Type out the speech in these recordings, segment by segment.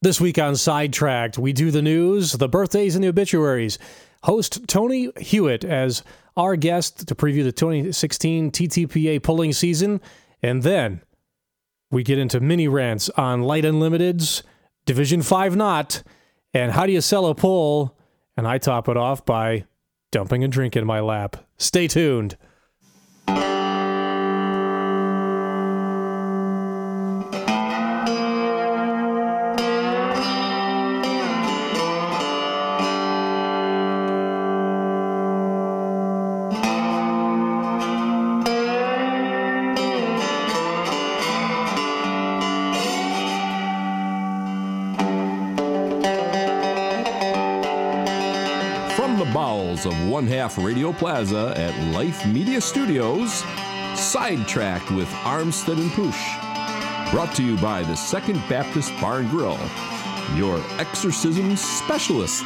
This week on Sidetracked, we do the news, the birthdays, and the obituaries. Host Tony Hewitt as our guest to preview the 2016 TTPA pulling season. And then we get into mini rants on Light Unlimiteds, Division 5 Not, and how do you sell a pull? And I top it off by dumping a drink in my lap. Stay tuned. One Half Radio Plaza at Life Media Studios, Sidetracked with Armstead and Poosh. Brought to you by the Second Baptist Bar and Grill, your exorcism specialist.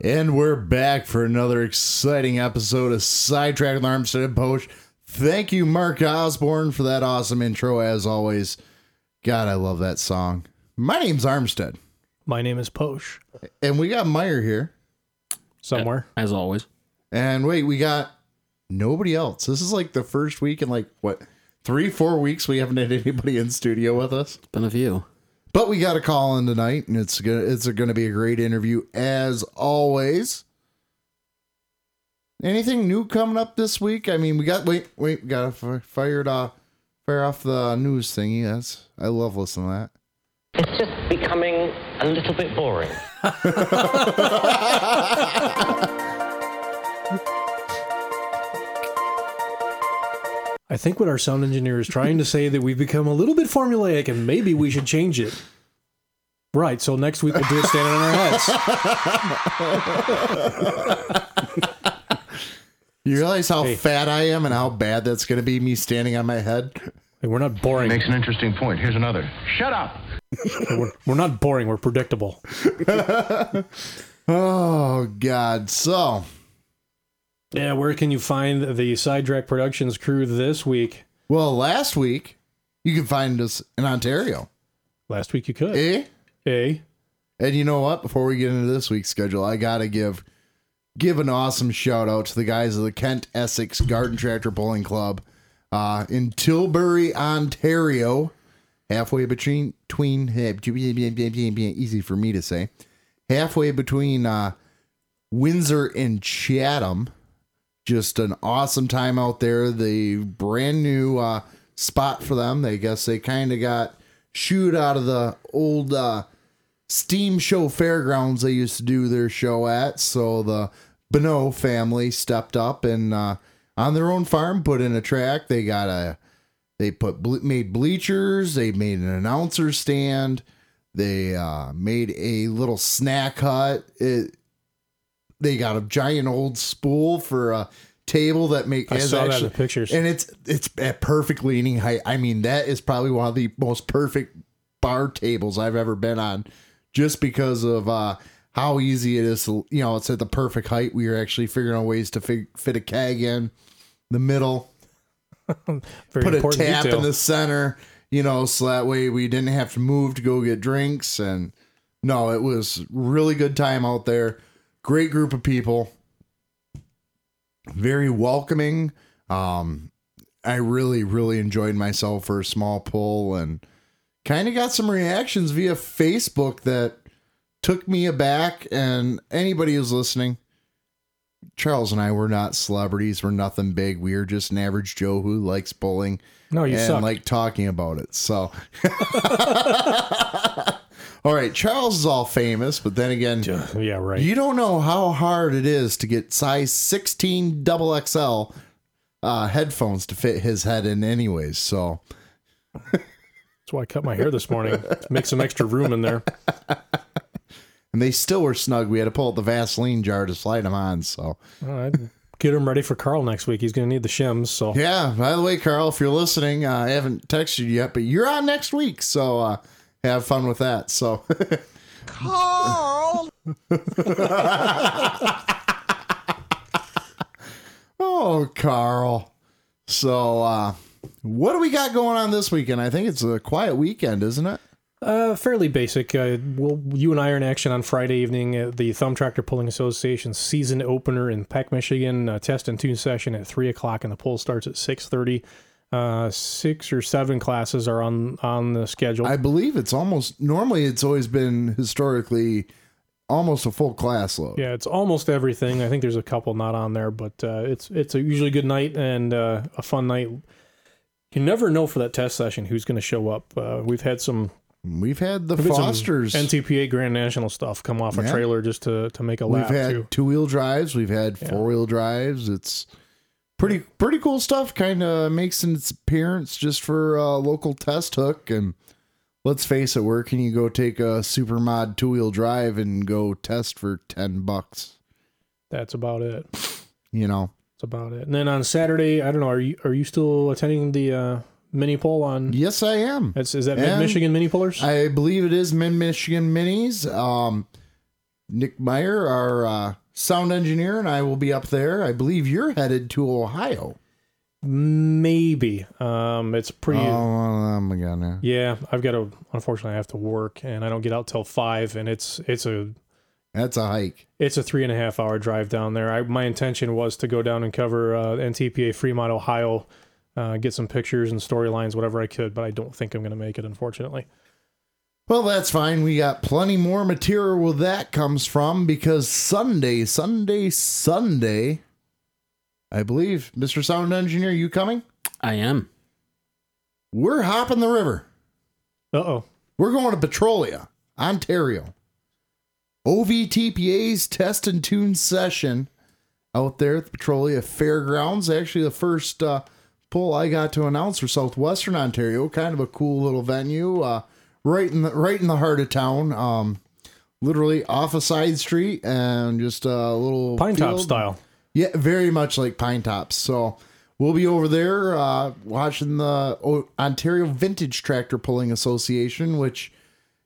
And we're back for another exciting episode of Sidetrack with Armstead and Posh. Thank you, Mark Osborne, for that awesome intro, as always. God, I love that song. My name's Armstead, My name is Posh. and we got Meyer here. Somewhere. as always. And wait, we got nobody else. This is like the first week in like, what, three, four weeks we haven't had anybody in studio with us. It's been a few. But we got a call in tonight, and it's gonna it's gonna be a great interview as always. Anything new coming up this week? I mean, we got wait wait we got to fire off fire off the news thingy. That's I love listening to that. It's just becoming a little bit boring. I think what our sound engineer is trying to say that we've become a little bit formulaic and maybe we should change it. Right, so next week we'll do it standing on our heads. You realize how Hey. fat I am and how bad that's gonna be me standing on my head. Hey, we're not boring. Makes an interesting point. Here's another. Shut up. We're, we're not boring, we're predictable. Oh God! So Yeah, where can you find the Sidetrack Productions crew this week? well, last week you can find us in Ontario, Last week you could. eh? Eh? And you know what? Before we get into this week's schedule, I gotta give give an awesome shout out to the guys of the Kent Essex Garden Tractor Bowling Club uh, in Tilbury, Ontario, halfway between between easy for me to say, halfway between uh, Windsor and Chatham. Just an awesome time out there. The brand new uh, spot for them. They guess they kind of got shoot out of the old uh, Steam Show Fairgrounds they used to do their show at. So the Bonneau family stepped up and uh, on their own farm put in a track. They got a they put ble- made bleachers. They made an announcer stand. They uh, made a little snack hut. It, they got a giant old spool for a table that make I saw that in the pictures. and it's it's at perfect leaning height. I mean, that is probably one of the most perfect bar tables I've ever been on, just because of uh, how easy it is. To, you know, it's at the perfect height. We are actually figuring out ways to fig- fit a keg in the middle, put a tap detail. in the center. You know, so that way we didn't have to move to go get drinks. And no, it was really good time out there. Great group of people. Very welcoming. Um, I really, really enjoyed myself for a small pull and kind of got some reactions via Facebook that took me aback. And anybody who's listening, Charles and I were not celebrities. We're nothing big. We are just an average Joe who likes bowling No, you and suck. like talking about it. So, all right, Charles is all famous, but then again, yeah, right. you don't know how hard it is to get size 16 double XL uh, headphones to fit his head in, anyways. So, That's why I cut my hair this morning. Make some extra room in there. and they still were snug. We had to pull out the Vaseline jar to slide them on. So, All right. Get him ready for Carl next week. He's going to need the shims. So yeah, by the way, Carl, if you're listening, uh, I haven't texted you yet, but you're on next week. So, uh, have fun with that. So, Carl! Oh, Carl. So, uh, what do we got going on this weekend? I think it's a quiet weekend, isn't it? Uh, fairly basic. Uh, we'll, you and I are in action on Friday evening at the Thumb Tractor Pulling Association season opener in Peck, Michigan. Uh, test and tune session at three o'clock, and the pull starts at six thirty. Uh, six or seven classes are on on the schedule. I believe it's almost normally it's always been historically almost a full class load. yeah, it's almost everything. I think there's a couple not on there, but uh, it's it's a usually good night and uh, a fun night. You never know for that test session who's going to show up. Uh, we've had some We've had the Fosters. NTPA Grand National stuff come off a Yeah. trailer just to, to make a lap. We've had two wheel drives. We've had four wheel drives. It's pretty pretty cool stuff. Kind of makes its appearance just for a local test hook. And let's face it, where can you go take a super mod two wheel drive and go test for ten bucks? That's about it. You know, That's about it. And then on Saturday, I don't know. Are you are you still attending the uh, mini poll on? yes, I am. That's, is that Mid Michigan mini pullers? I believe it is Mid Michigan Minis. Um, Nick Meyer, our uh, sound engineer, and I will be up there. I believe you're headed to Ohio. Maybe. Um, it's pretty. Oh, I'm gonna. yeah, I've got to. Unfortunately, I have to work, and I don't get out till five, and it's it's a That's a hike. it's a three and a half hour drive down there. I, my intention was to go down and cover uh, NTPA Fremont, Ohio, uh, get some pictures and storylines, whatever I could, but I don't think I'm going to make it, unfortunately. Well, that's fine. We got plenty more material where that comes from because Sunday, Sunday, Sunday, I believe, Mr. Sound Engineer, you coming? I am. We're hopping the river. Uh oh. We're going to Petrolia, Ontario. OVTPA's test and tune session out there at the Petrolia Fairgrounds. Actually, the first uh, pull I got to announce for Southwestern Ontario. Kind of a cool little venue, uh, right in the right in the heart of town. Um, literally off a side street and just a little Pine Top style. Yeah, very much like Pine Tops. So we'll be over there uh, watching the Ontario Vintage Tractor Pulling Association, which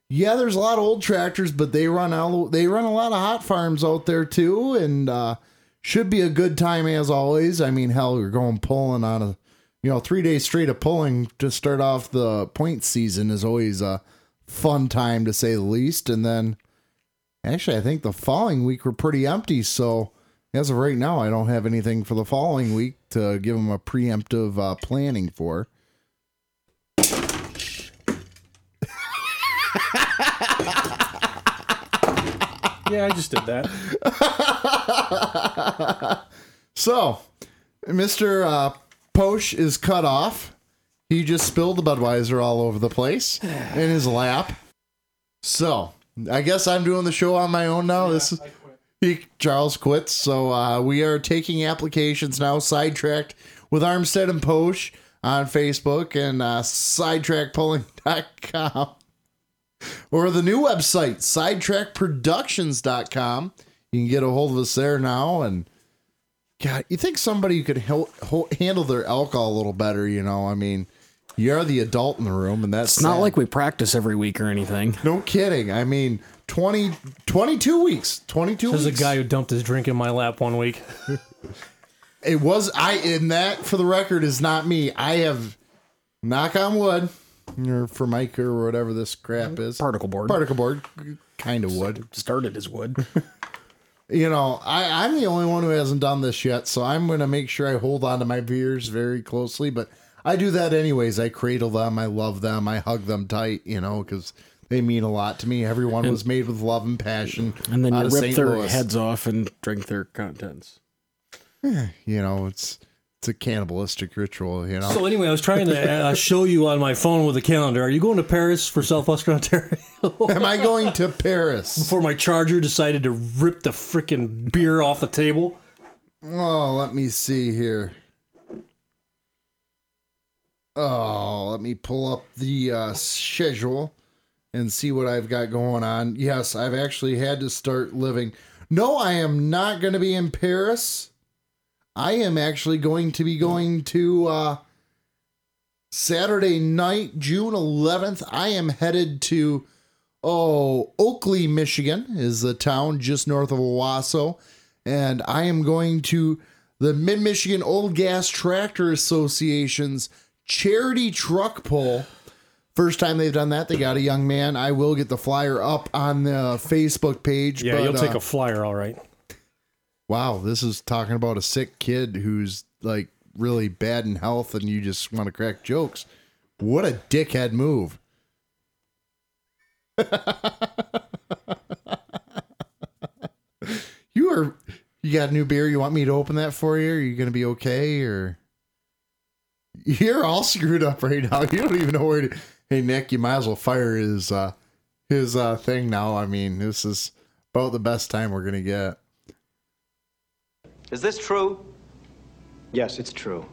yeah, there's a lot of old tractors, but they run out. They run a lot of hot farms out there too, and uh, should be a good time as always. I mean, hell, you're going pulling on a you know three days straight of pulling to start off the point season is always a fun time to say the least. And then actually, I think the following week we're pretty empty, so as of right now, I don't have anything for the following week to give them a preemptive uh, planning for. Yeah, I just did that. So, Mr. Uh, Posh is cut off. He just spilled the Budweiser all over the place in his lap. So, I guess I'm doing the show on my own now. this is he, Charles quits. So, uh, we are taking applications now, sidetracked with Armstead and Posh on Facebook and uh, sidetrackpulling.com. Or the new website, sidetrackproductions.com. You can get a hold of us there now. And God, you think somebody could hel- ho- handle their alcohol a little better? You know, I mean, you're the adult in the room, and that's It's not sad. like we practice every week or anything. no kidding. I mean, 20, 22 weeks, 22 There's a guy who dumped his drink in my lap one week. It was I, and that for the record is not me. I have, knock on wood, or for Mike or whatever this crap mm-hmm. is, Particle board. particle board, kind of wood. Started as wood. You know, I, I'm the only one who hasn't done this yet, so I'm going to make sure I hold on to my beers very closely. But I do that anyways. I cradle them, I love them, I hug them tight, you know, because they mean a lot to me. Everyone was made with love and passion. And then you rip St. their Louis. heads off and drink their contents. Eh, you know, it's it's a cannibalistic ritual. You know, So anyway, I was trying to uh, show you on my phone with a calendar. Are you going to Paris for Southwestern Ontario? am I going to Paris? Before my charger decided to rip the freaking beer off the table. Oh, let me see here. Oh, let me pull up the uh, schedule and see what I've got going on. Yes, I've actually had to start living. No, I am not going to be in Paris. I am actually going to be going to uh, Saturday night, June 11th. I am headed to, oh, Oakley, Michigan is the town just north of Owosso. And I am going to the Mid Michigan Old Gas Tractor Association's charity truck pull. First time they've done that, they got a young man. I will get the flyer up on the Facebook page. Yeah, but, you'll take uh, a flyer, all right. Wow, this is talking about a sick kid who's like really bad in health, and you just want to crack jokes. What a dickhead move! you are. You got a new beer? You want me to open that for you? Are you gonna be okay? Or you're all screwed up right now. You don't even know where to. Hey Nick, you might as well fire his uh his uh thing now. I mean, this is about the best time we're gonna get. Is this true? Yes, it's true.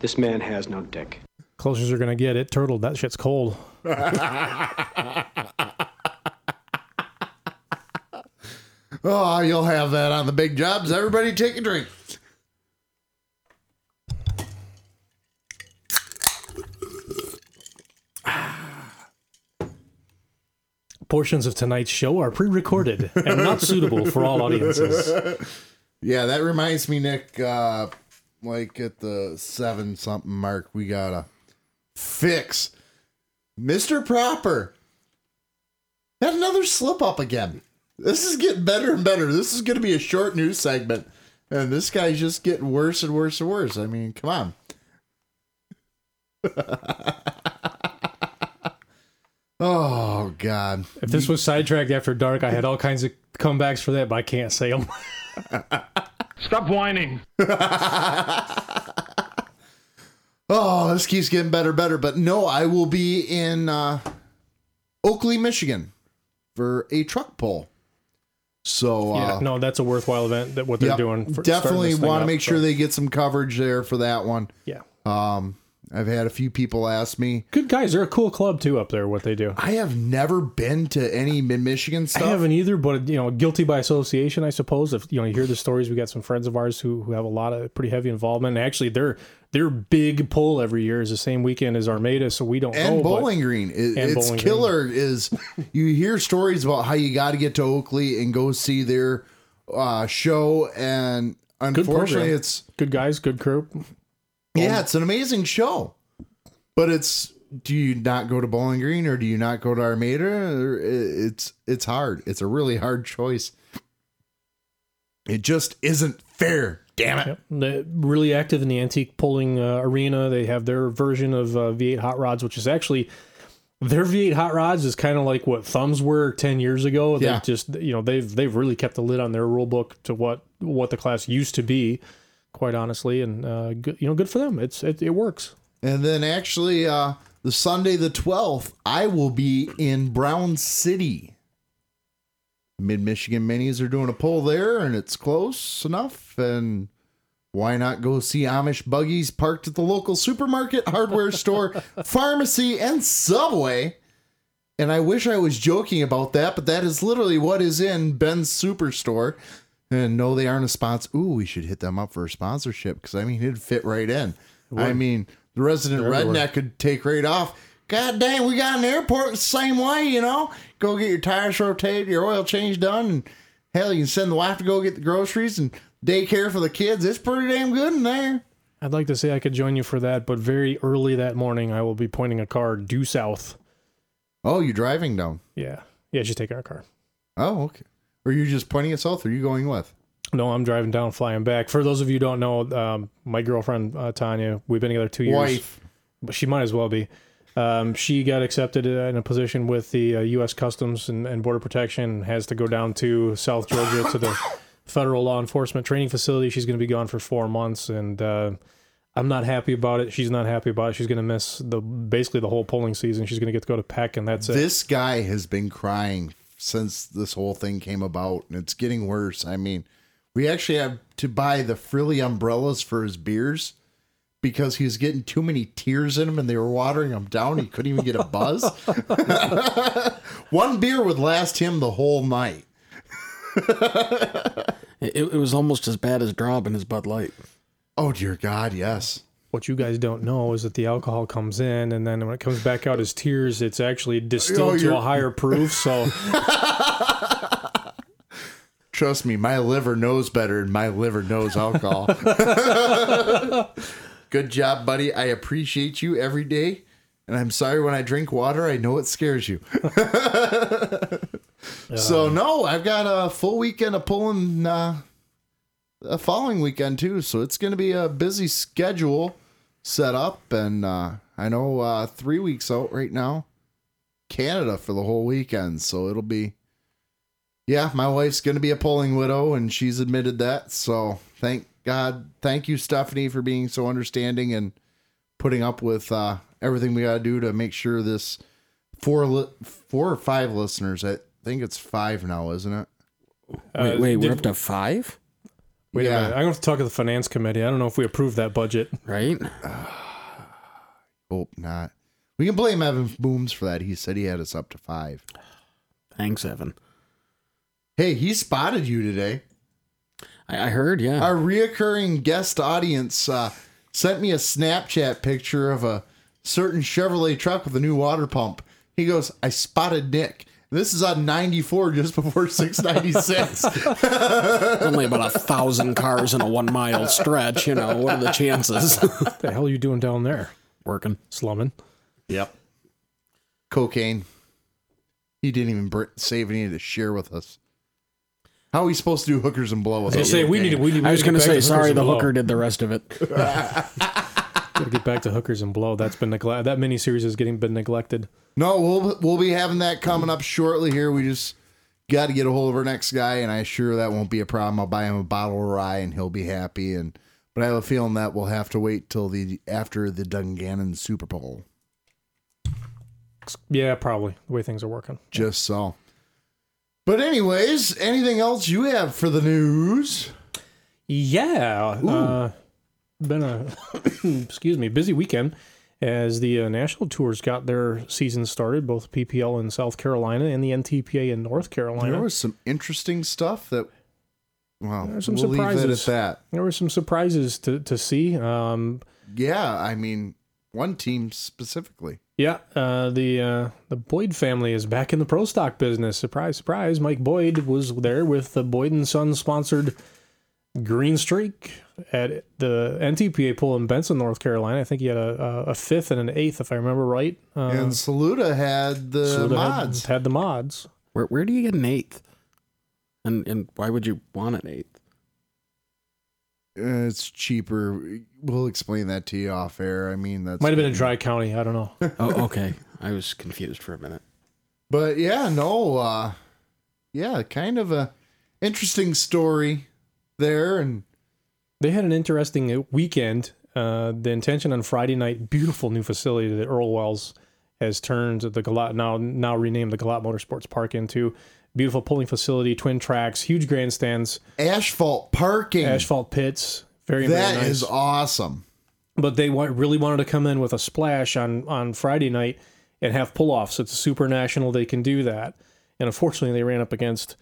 This man has no dick. Closest you're gonna get it. Turtle, that shit's cold. Oh, you'll have that on the big jobs. Everybody take a drink. Portions of tonight's show are pre-recorded and not suitable for all audiences. Yeah, that reminds me, Nick. Uh, like at the seven something mark, we gotta fix Mister Proper. Had another slip up again. This is getting better and better. This is to be a short news segment, and this guy's just getting worse and worse and worse. I mean, come on. oh God. If this was sidetracked after dark, I had all kinds of comebacks for that, but I can't say them. Stop whining. Oh, this keeps getting better, better. But no, I will be in uh, Oakley, Michigan, for a truck pull. So uh, yeah, no, that's a worthwhile event. That what they're yep, doing. For definitely starting this thing want to up, make sure they get some coverage there for that one. Yeah, Um, I've had a few people ask me. good guys. They're a cool club too up there. What they do. I have never been to any mid Michigan stuff. I haven't either, but you know, guilty by association, I suppose. If you know, you hear the stories, we got some friends of ours who who have a lot of pretty heavy involvement. And actually, their their big pull every year is the same weekend as Armada, so we don't and know. but- Bowling Green. It- and it's Bowling killer. Is you hear stories about how you got to get to Oakley and go see their uh, show, and unfortunately, it's good guys, good crew. Yeah, it's an amazing show, but it's. Do you not go to Bowling Green or do you not go to Armada? It's it's hard. It's a really hard choice. It just isn't fair. Damn it. Yep. They're really active in the antique pulling uh, arena. They have their version of uh, V8 hot rods, which is actually their V8 hot rods is kind of like what thumbs were 10 years ago. Yeah. They've just, you know, they've, they've really kept the lid on their rule book to what, what the class used to be, quite honestly. And, uh, good, you know, good for them. It's, it, it works. And then actually, uh, the Sunday the twelfth, I will be in Brown City. Mid Michigan Minis are doing a poll there, and it's close enough. And why not go see Amish buggies parked at the local supermarket, hardware store, pharmacy, and Subway? And I wish I was joking about that, but that is literally what is in Ben's Superstore. And no, they aren't a sponsor. Ooh, we should hit them up for a sponsorship because I mean, it'd fit right in. I mean, the resident They're everywhere. redneck could take right off. God dang, we got an airport the same way, you know. Go get your tires rotated, your oil change done, and hell, you can send the wife to go get the groceries and daycare for the kids. It's pretty damn good in there. I'd like to say I could join you for that, but very early that morning, I will be pointing a car due south. Oh, you're driving down. Yeah. Yeah, she's taking our car. Oh, okay. Or you just pointing it south? Or are you going with? No, I'm driving down, flying back. For those of you who don't know, um, my girlfriend uh, Tanya, we've been together two years. Wife. but she might as well be. Um, she got accepted in a position with the uh, U.S. Customs and, and Border Protection. Has to go down to South Georgia to the federal law enforcement training facility. She's going to be gone for four months, and uh, I'm not happy about it. She's not happy about it. She's going to miss the basically the whole polling season. She's going to get to go to Peck, and that's it. This guy has been crying since this whole thing came about, and it's getting worse. I mean, we actually have to buy the frilly umbrellas for his beers because he was getting too many tears in him and they were watering him down. He couldn't even get a buzz. One beer would last him the whole night. It, it was almost as bad as Drob and his Bud Light. Oh, dear God, yes. What you guys don't know is that the alcohol comes in, and then when it comes back out as tears, it's actually distilled to Oh, you're- a higher proof. So Trust me, my liver knows better and my liver knows alcohol. Good job, buddy. I appreciate you every day. And I'm sorry when I drink water, I know it scares you. so, no, I've got a full weekend of pulling uh, a following weekend, too. So, it's going to be a busy schedule set up. And uh, I know uh, three weeks out right now, Canada for the whole weekend. So, it'll be, yeah, my wife's going to be a pulling widow, and she's admitted that. So, thank God. Thank you, Stephanie, for being so understanding and putting up with uh, everything we got to do to make sure this four li- four or five listeners. I think it's five now, isn't it? Wait, wait, we're did- up to five, Wait Yeah. a minute. I'm going to have to talk to the finance committee. I don't know if we approved that budget. right? Hope not. We can blame Evan Booms for that. He said he had us up to five. Thanks, Evan. Hey, he spotted you today. I, I heard, yeah. Our reoccurring guest audience uh, sent me a Snapchat picture of a certain Chevrolet truck with a new water pump. He goes, I spotted Nick. This is on 94 just before 696. Only about a thousand cars in a one mile stretch. You know, what are the chances? What the hell are you doing down there? Working. Slumming. Yep. Cocaine. He didn't even br- save any to share with us. How are we supposed to do hookers and blow with They us? say we need to. We need. I was going to say, get back to sorry, the and blow. hooker did the rest of it. Gotta get back to hookers and blow. That's been neglected. That miniseries is getting been neglected. No, we'll we'll be having that coming up shortly here. We just got to get a hold of our next guy, and I assure that won't be a problem. I'll buy him a bottle of rye, and he'll be happy. And but I have a feeling that we'll have to wait till the after the Dungannon Super Bowl. Yeah, probably the way things are working. Just so. But anyways, anything else you have for the news? Yeah, uh, been a excuse me busy weekend as the uh, national tours got their season started. Both PPL in South Carolina and the NTPA in North Carolina. There was some interesting stuff that. Well, There's some we'll leave it at surprises. that. There were some surprises to to see. Um, Yeah, I mean, one team specifically. yeah, uh, the uh, the Boyd family is back in the pro stock business. Surprise, surprise! Mike Boyd was there with the Boyd and Son sponsored Green Streak at the NTPA pool in Benson, North Carolina. I think he had a, a, a fifth and an eighth, if I remember right. Uh, and Saluda had the so they had- mods. had the mods. Where where do you get an eighth? And and why would you want an eighth? Uh, It's cheaper. We'll explain that to you off air. I mean, that Might have been a Dry County. I don't know. Oh, okay. I was confused for a minute. But yeah, no, uh, yeah, kind of a interesting story there, and They had an interesting weekend. Uh, the intention on Friday night, beautiful new facility that Earl Wells has turned the Galat now now renamed the Galat Motorsports Park into. Beautiful pulling facility, twin tracks, huge grandstands, asphalt parking. asphalt pits. Very That very nice. is awesome. but they wa- really wanted to come in with a splash on on Friday night and have pull offs. It's a super national; they can do that. And unfortunately, they ran up against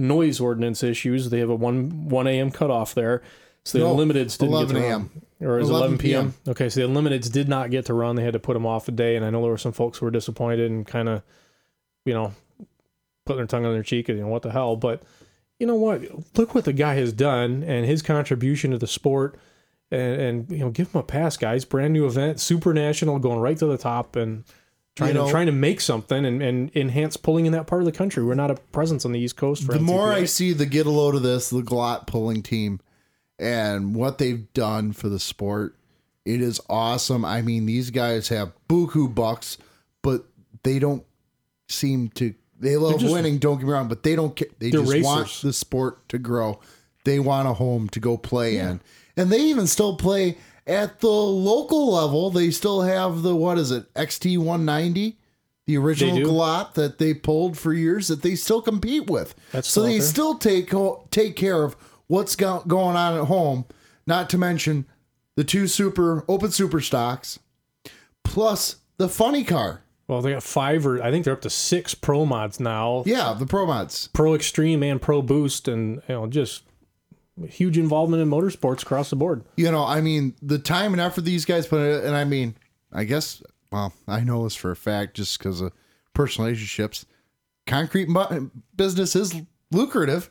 noise ordinance issues. They have a one one a.m. cutoff there, so the No, limiteds didn't 11 get to a.m.. run. Or is it 11 11 p.m.? Okay, so the limiteds did not get to run. They had to put them off a day, and I know there were some folks who were disappointed and kind of, you know, putting their tongue on their cheek and you know what the hell. But you know what? Look what the guy has done and his contribution to the sport and, and you know give him a pass, guys. Brand new event, super national, going right to the top and trying You know- to trying to make something and, and enhance pulling in that part of the country. We're not a presence on the East Coast. For the more I see the get a load of this, the glot pulling team, and what they've done for the sport, it is awesome. I mean, these guys have buku bucks, but they don't seem to. They love just- winning. Don't get me wrong, but they don't. They just want the sport to grow. They want a home to go play in, and they even still play at the local level. They still have the what is it XT one ninety. The original glot that they pulled for years that they still compete with. That's so they there. still take take care of what's go- going on at home. Not to mention the two super open super stocks, plus the funny car. well, they got five or I think they're up to six pro mods now. Yeah, the pro mods. Pro Extreme and Pro Boost, and you know just huge involvement in motorsports across the board. You know, I mean, the time and effort these guys put in, and I mean, I guess, well, I know this for a fact just because of personal relationships. Concrete mu- business is lucrative,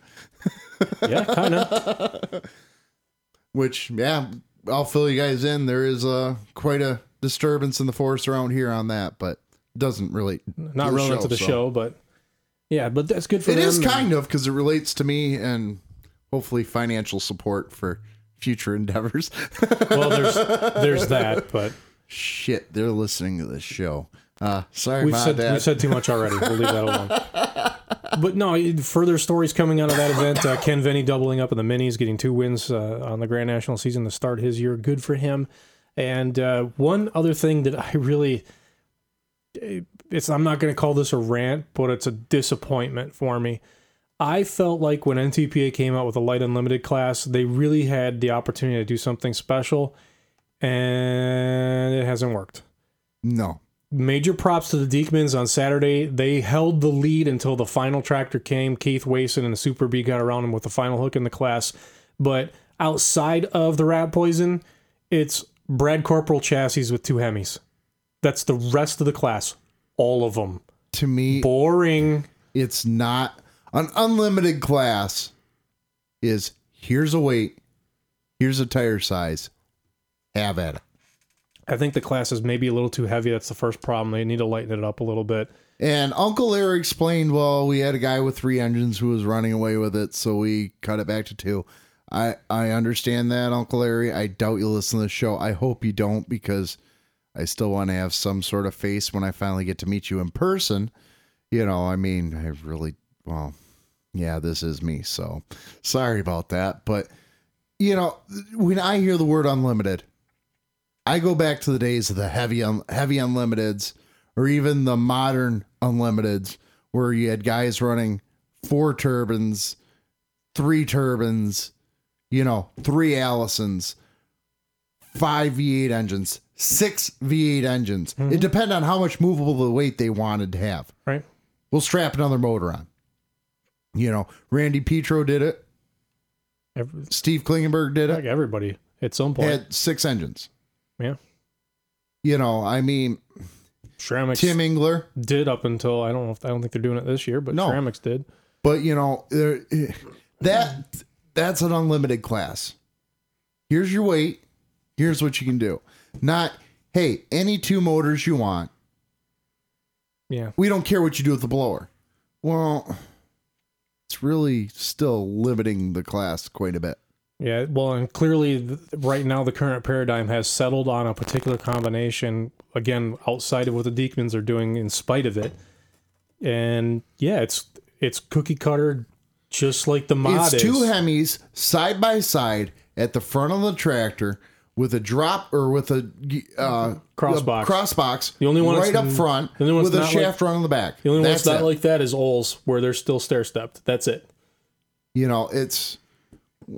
Yeah, kind of. which, yeah, I'll fill you guys in. There is uh, quite a disturbance in the forest around here on that, but doesn't really Not relevant to the so- show, but yeah, but that's good for It them. is kind of because it relates to me and hopefully financial support for future endeavors. well, there's there's that, but Shit, they're listening to this show. Uh, sorry we've said that. we said too much already. We'll leave that alone. But no, further stories coming out of that event. Uh, Ken Venny doubling up in the minis, getting two wins uh, on the Grand National season to start his year. Good for him. And uh, one other thing that I really, it's I'm not going to call this a rant, but it's a disappointment for me. I felt like when NTPA came out with a light unlimited class, they really had the opportunity to do something special, and it hasn't worked no. major props to the Deekmans on Saturday. They held the lead until the final tractor came. Keith Wason and the Super B got around him with the final hook in the class. But outside of the rat poison, it's Brad Corporal chassis with two Hemis. That's the rest of the class. All of them. To me, Boring. it's not an unlimited class. Is here's a weight, here's a tire size, have at it. I think the class is maybe a little too heavy. That's the first problem. They need to lighten it up a little bit. And Uncle Larry explained, well, we had a guy with three engines who was running away with it, so we cut it back to two. I I understand that, Uncle Larry. I doubt you'll listen to the show. I hope you don't because I still want to have some sort of face when I finally get to meet you in person. You know, I mean, I really well, yeah, this is me, so sorry about that. But you know, when I hear the word unlimited, I go back to the days of the heavy un- heavy unlimiteds or even the modern unlimiteds where you had guys running four turbines, three turbines, you know, three Allisons, five V8 engines, six V8 engines. It mm-hmm. depended on how much movable the weight they wanted to have. Right? We'll strap another motor on. You know, Randy Petro did it. Every, Steve Klingenberg did like it. everybody at some point. Had six engines. yeah. You know, I mean, Schramix Tim Engler. did up until I don't know if I don't think they're doing it this year, but No. Schramix did. But you know, there, that that's an unlimited class. Here's your weight. Here's what you can do. Not hey, any two motors you want. Yeah. We don't care what you do with the blower. Well, it's really still limiting the class quite a bit. Yeah, well, and clearly, th- right now, the current paradigm has settled on a particular combination. Again, outside of what the Deekmans are doing, in spite of it, and yeah, it's it's cookie cutter, just like the mod it's two. Hemis side by side at the front of the tractor with a drop or with a uh, Cross a box. cross box. The only one right up front the only one with a shaft run on the back. the only one That's that's not it. like that is Oles, where they're still stair stepped. That's it. you know, it's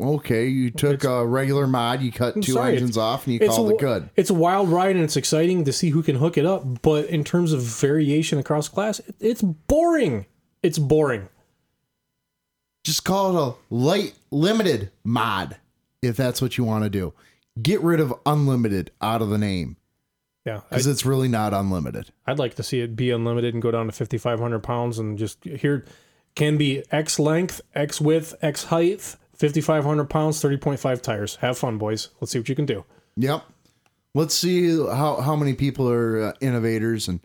okay. You took a regular mod, you cut two sorry, engines off, and you It's called a, it good. It's a wild ride, and it's exciting to see who can hook it up. But in terms of variation across class, it- it's boring. It's boring. Just call it a light limited mod if that's what you want to do. Get rid of unlimited out of the name Yeah, because it's really not unlimited. I'd like to see it be unlimited and go down to 5,500 pounds and just here can be X length, X width, X height, 5,500 pounds, 30.5 tires. Have fun, boys. Let's see what you can do. Yep. Let's see how how many people are uh, innovators and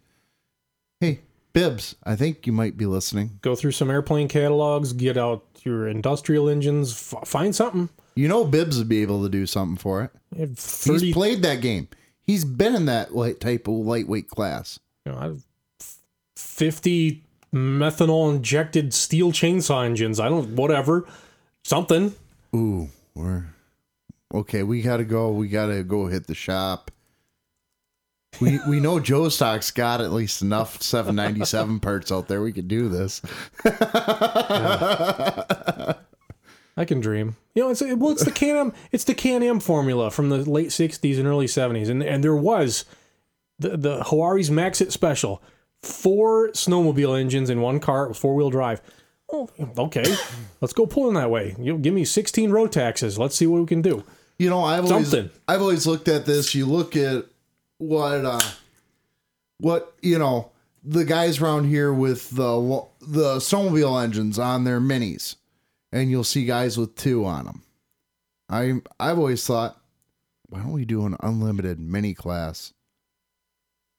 hey, Bibbs, I think you might be listening. Go through some airplane catalogs, get out your industrial engines, f- find something. You know Bibbs would be able to do something for it. You have He's played that game. He's been in that light type of lightweight class. you know, I have 50 methanol injected steel chainsaw engines. I don't, whatever, something. Ooh, we're okay. We gotta go. We gotta go hit the shop. We we know Joe Stock's got at least enough 797 parts out there. We could do this. I can dream. You know, it's well, it's the Can-Am, it's the Can-Am formula from the late '60s and early '70s, and and there was the the Hawari's Maxit Special, four snowmobile engines in one car, four wheel drive. Oh, okay, let's go pulling that way. You give me 16 Rotaxes. Let's see what we can do. You know, I've always Something. I've always looked at this. You look at what uh what you know the guys around here with the the snowmobile engines on their minis, and you'll see guys with two on them. I I've always thought, why don't we do an unlimited mini class?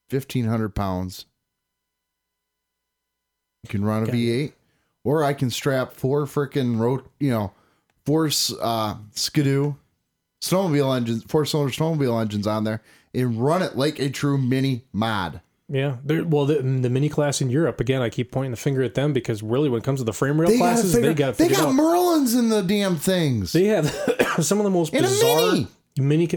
Fifteen hundred pounds. You can run a V8, or I can strap four freaking road, you know, four uh, Ski-Doo snowmobile engines, four cylinder snowmobile engines on there, and run it like a true mini mod. Yeah, they're, well, the, the mini class in Europe again. I keep pointing the finger at them because really, when it comes to the frame rail They classes, they got they got out. Merlins in the damn things. They have some of the most In bizarre mini. mini.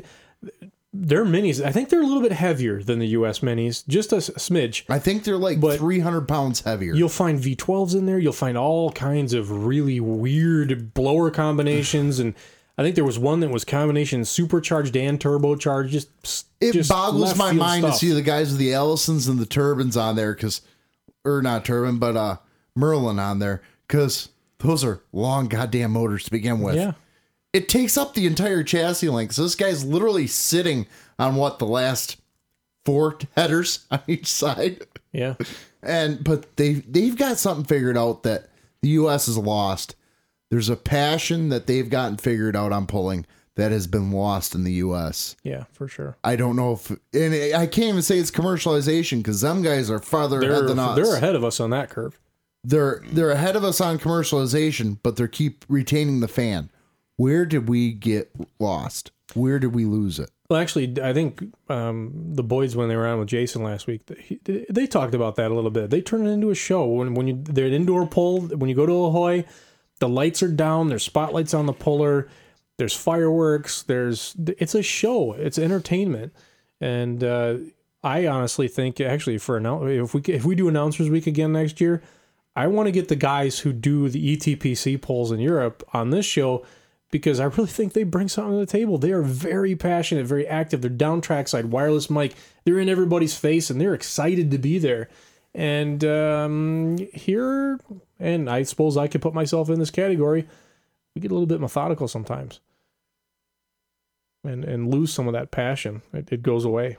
Their minis, I think they're a little bit heavier than the U.S. minis, just a smidge. I think they're like But- 300 pounds heavier. You'll find V12s in there. You'll find all kinds of really weird blower combinations, and I think there was one that was combination supercharged and turbocharged. Just it just boggles my mind to see the guys with the Allisons and the turbines on there because or not turbine but uh merlin on there because those are long goddamn motors to begin with Yeah, it takes up the entire chassis length so this guy's literally sitting on what the last four headers on each side yeah. and but they they've got something figured out that the us has lost there's a passion that they've gotten figured out on pulling that has been lost in the us Yeah, for sure. I don't know if, and I can't even say it's commercialization because them guys are farther They're ahead than us. they're ahead of us on that curve. They're they're ahead of us on commercialization, but they're keep retaining the fan. Where did we get lost? Where did we lose it? Well, actually, I think um, the boys when they were on with Jason last week, they, they talked about that a little bit. They turn it into a show when when you they're an indoor pull. When you go to Ahoy, the lights are down. There's spotlights on the puller. There's fireworks. There's it's a show. It's entertainment, and uh, I honestly think actually for if we if we do announcers week again next year, I want to get the guys who do the ETPC polls in Europe on this show because I really think they bring something to the table. They are very passionate, very active. They're down trackside, wireless mic. They're in everybody's face and they're excited to be there. And um, here, and I suppose I could put myself in this category, we get a little bit methodical sometimes and, and lose some of that passion. It, it goes away.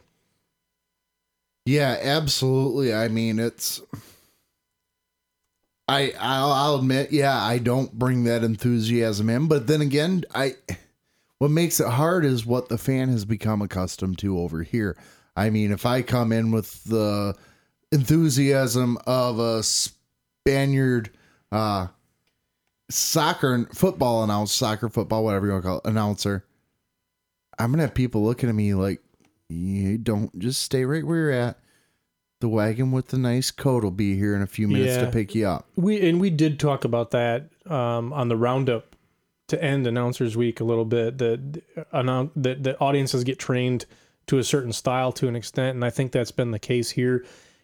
Yeah, absolutely. I mean, it's. I I'll, I'll admit, yeah, I don't bring that enthusiasm in, but then again, I. What makes it hard is what the fan has become accustomed to over here. I mean, if I come in with the enthusiasm of a Spaniard uh, soccer football announcer, soccer football, whatever you want to call it, announcer, I'm gonna have people looking at me like, you don't just stay right where you're at. The wagon with the nice coat will be here in a few minutes Yeah. to pick you up. We and we did talk about that um, on the roundup to end announcers week a little bit. That announce that the audiences get trained to a certain style to an extent, and I think that's been the case here.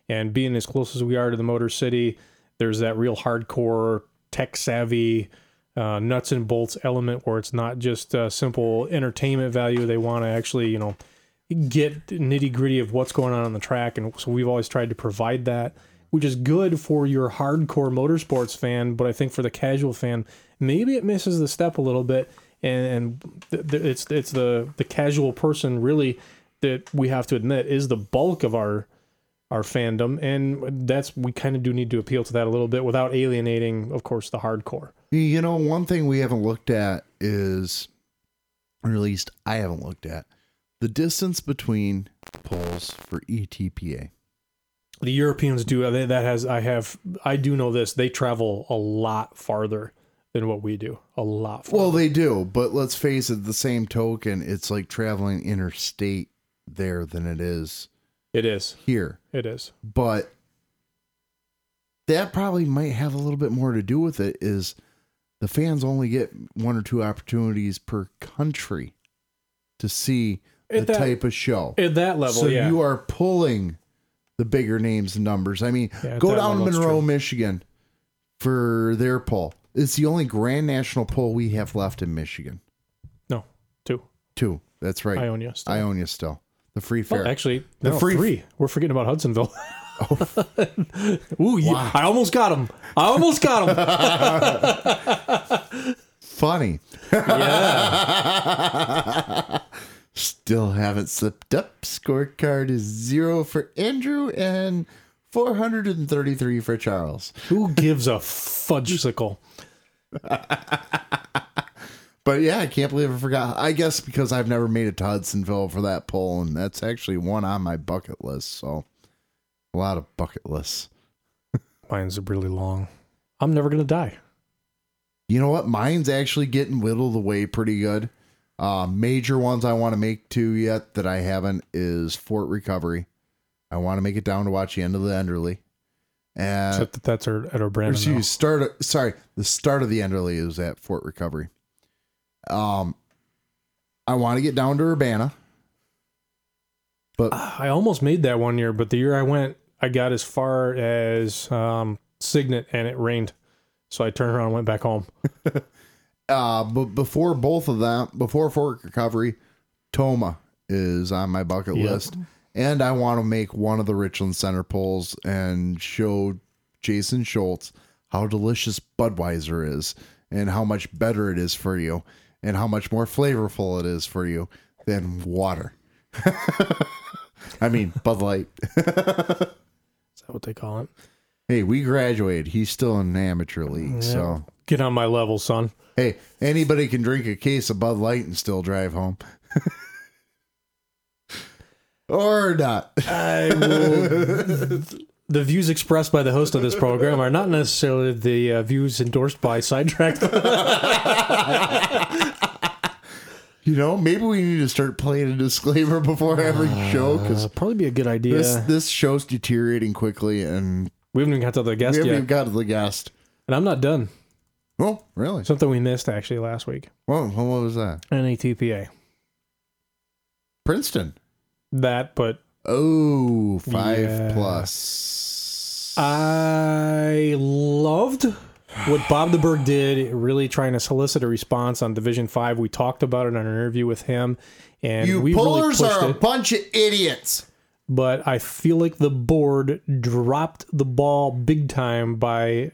And being as close as we are to the Motor City, there's that real hardcore tech savvy. Uh, nuts and bolts element where it's not just uh, simple entertainment value. They want to actually, you know, get nitty gritty of what's going on on the track, and so we've always tried to provide that, which is good for your hardcore motorsports fan. But I think for the casual fan, maybe it misses the step a little bit, and, and th- it's it's the the casual person really that we have to admit is the bulk of our our fandom, and that's we kind of do need to appeal to that a little bit without alienating, of course, the hardcore. You know, one thing we haven't looked at is, or at least I haven't looked at, the distance between poles for ETPA. The Europeans do uh, they- that. Has I have I do know this. They travel a lot farther than what we do. A lot. Farther. Well, they do, but let's face it, the same token, it's like traveling interstate there than it is it is. here. It is. But that probably might have a little bit more to do with it is the fans only get one or two opportunities per country to see the that- type of show. At that level, so yeah. you are pulling the bigger names and numbers. I mean, Yeah, go down to Monroe. Michigan for their poll. It's the only grand national poll we have left in Michigan. no two. Two. That's right. Ionia still. Ionia still. The free fair. actually, The no, free- three. We're forgetting about Hudsonville. Oh. Ooh, yeah, I almost got him. I almost got him. Funny. yeah. Still haven't slipped up. Scorecard is zero for Andrew and 433 for Charles. Who gives a fudgesicle? But yeah, I can't believe I forgot. I guess because I've never made it to Hudsonville for that pull, and that's actually one on my bucket list. So a lot of bucket lists. Mine's really long. I'm never gonna die. You know what? Mine's actually getting whittled away pretty good. Uh, major ones I want to make to yet that I haven't is Fort Recovery. I want to make it down to watch the end of the Enderly. And Except that that's our, at our brand. excuse, start sorry, the start of the Enderly is at Fort Recovery. Um, I want to get down to Urbana, but I almost made that one year, but the year I went, I got as far as um, Cygnet and it rained. So I turned around and went back home. uh, but before both of them, before Fort Recovery, Tomah is on my bucket Yep. list, and I want to make one of the Richland Center polls and show Jason Schultz how delicious Budweiser is and how much better it is for you and how much more flavorful it is for you than water. I mean, Bud Light. Is that what they call it? Hey, we graduated. He's still in amateur league, so Get on my level, son. hey, anybody can drink a case of Bud Light and still drive home. or not. I will. The views expressed by the host of this program are not necessarily the uh, views endorsed by Sidetrack. You know, maybe we need to start playing a disclaimer before every show because Uh, probably be a good idea. this this show's deteriorating quickly, and we haven't even got to the guest yet. we haven't yet, even got to the guest. and I'm not done. Oh, really? Something we missed actually last week. Well, what was that? NATPA. Princeton. That, but Oh, five Yeah. plus. I loved what Bob the Berg did, really trying to solicit a response on Division Five. We talked about it in an interview with him, and you we really pullers pushed are a it. bunch of idiots. But I feel like the board dropped the ball big time by.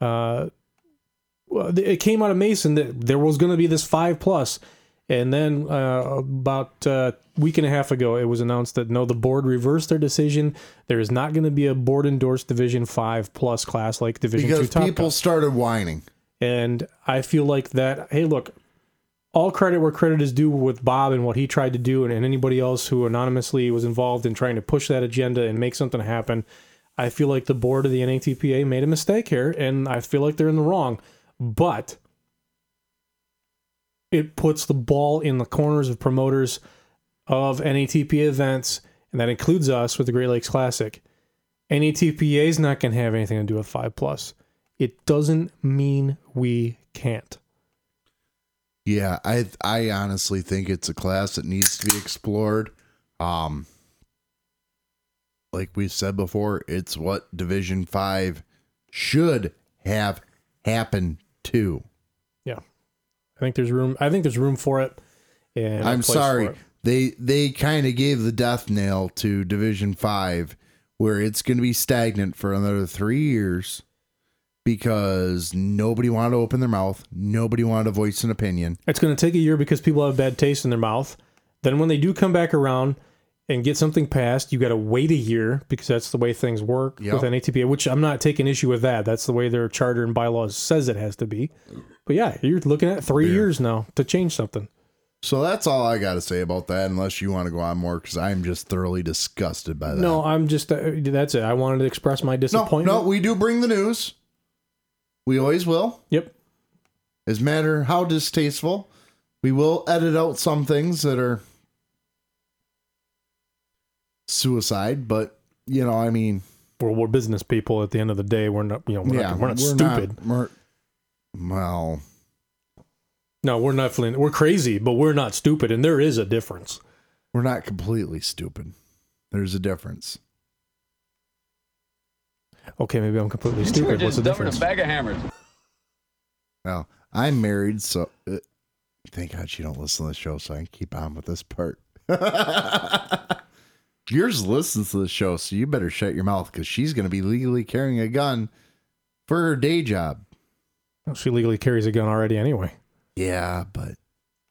Uh, well, it came out of Mason that there was going to be this five plus, and then uh, about a week and a half ago, it was announced that no, the board reversed their decision. There is not going to be a board endorsed Division Five plus class like Division Two Because people started whining. And I feel like that. Hey, look, all credit where credit is due with Bob and what he tried to do, and, and anybody else who anonymously was involved in trying to push that agenda and make something happen. I feel like the board of the NATPA made a mistake here, and I feel like they're in the wrong. But it puts the ball in the corners of promoters of NATP events, and that includes us with the Great Lakes Classic. NATPA is not going to have anything to do with Five Plus. It doesn't mean we can't. Yeah, I I honestly think it's a class that needs to be explored. Um like we said before, it's what Division 5 should have happened to. I think there's room. I think there's room for it. And I'm sorry. They they kind of gave the death nail to Division 5 where it's going to be stagnant for another 3 years because nobody wanted to open their mouth, nobody wanted to voice an opinion. It's going to take a year because people have bad taste in their mouth. Then when they do come back around and get something passed, you got to wait a year because that's the way things work Yep. with NATPA. Which I'm not taking issue with that. That's the way their charter and bylaws says it has to be. But yeah, you're looking at three years now to change something. So that's all I got to say about that unless you want to go on more cuz I'm just thoroughly disgusted by that. No, I'm just uh, that's it. I wanted to express my No, disappointment. no, we do bring the news. We always will. Yep. As matter how distasteful, we will edit out some things that are suicide, but you know, I mean, We're, we're business people. At the end of the day, we're not. You know, we're yeah, not, we're not stupid. we're- well, No, we're not. flin- We're crazy, but we're not stupid, and there is a difference. we're not completely stupid. There's a difference. Okay, maybe I'm completely stupid. What's the difference? bag of hammers. Well, I'm married, so uh, thank God you don't listen to the show, so I can keep on with this part. Yours listens to the show, so you better shut your mouth because she's going to be legally carrying a gun for her day job. She legally carries a gun already, anyway. Yeah, but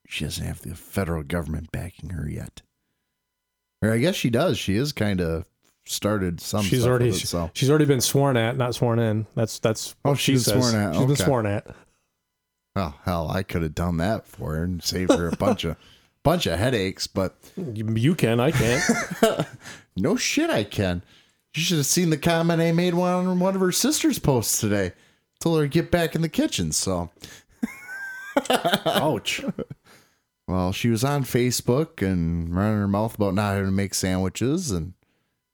she doesn't have the federal government backing her yet. Or I guess she does. She is kind of started some. she's already it, so she's already been sworn at, not sworn in. That's that's Oh, what she she's says. sworn at. She's been sworn at. Oh hell, I could have done that for her and saved her a bunch of bunch of headaches, but You, can, I can't. no shit I can. You should have seen the comment I made on one of her sister's posts today. Told her to get back in the kitchen, so Ouch. well, she was on Facebook and running her mouth about not having to make sandwiches and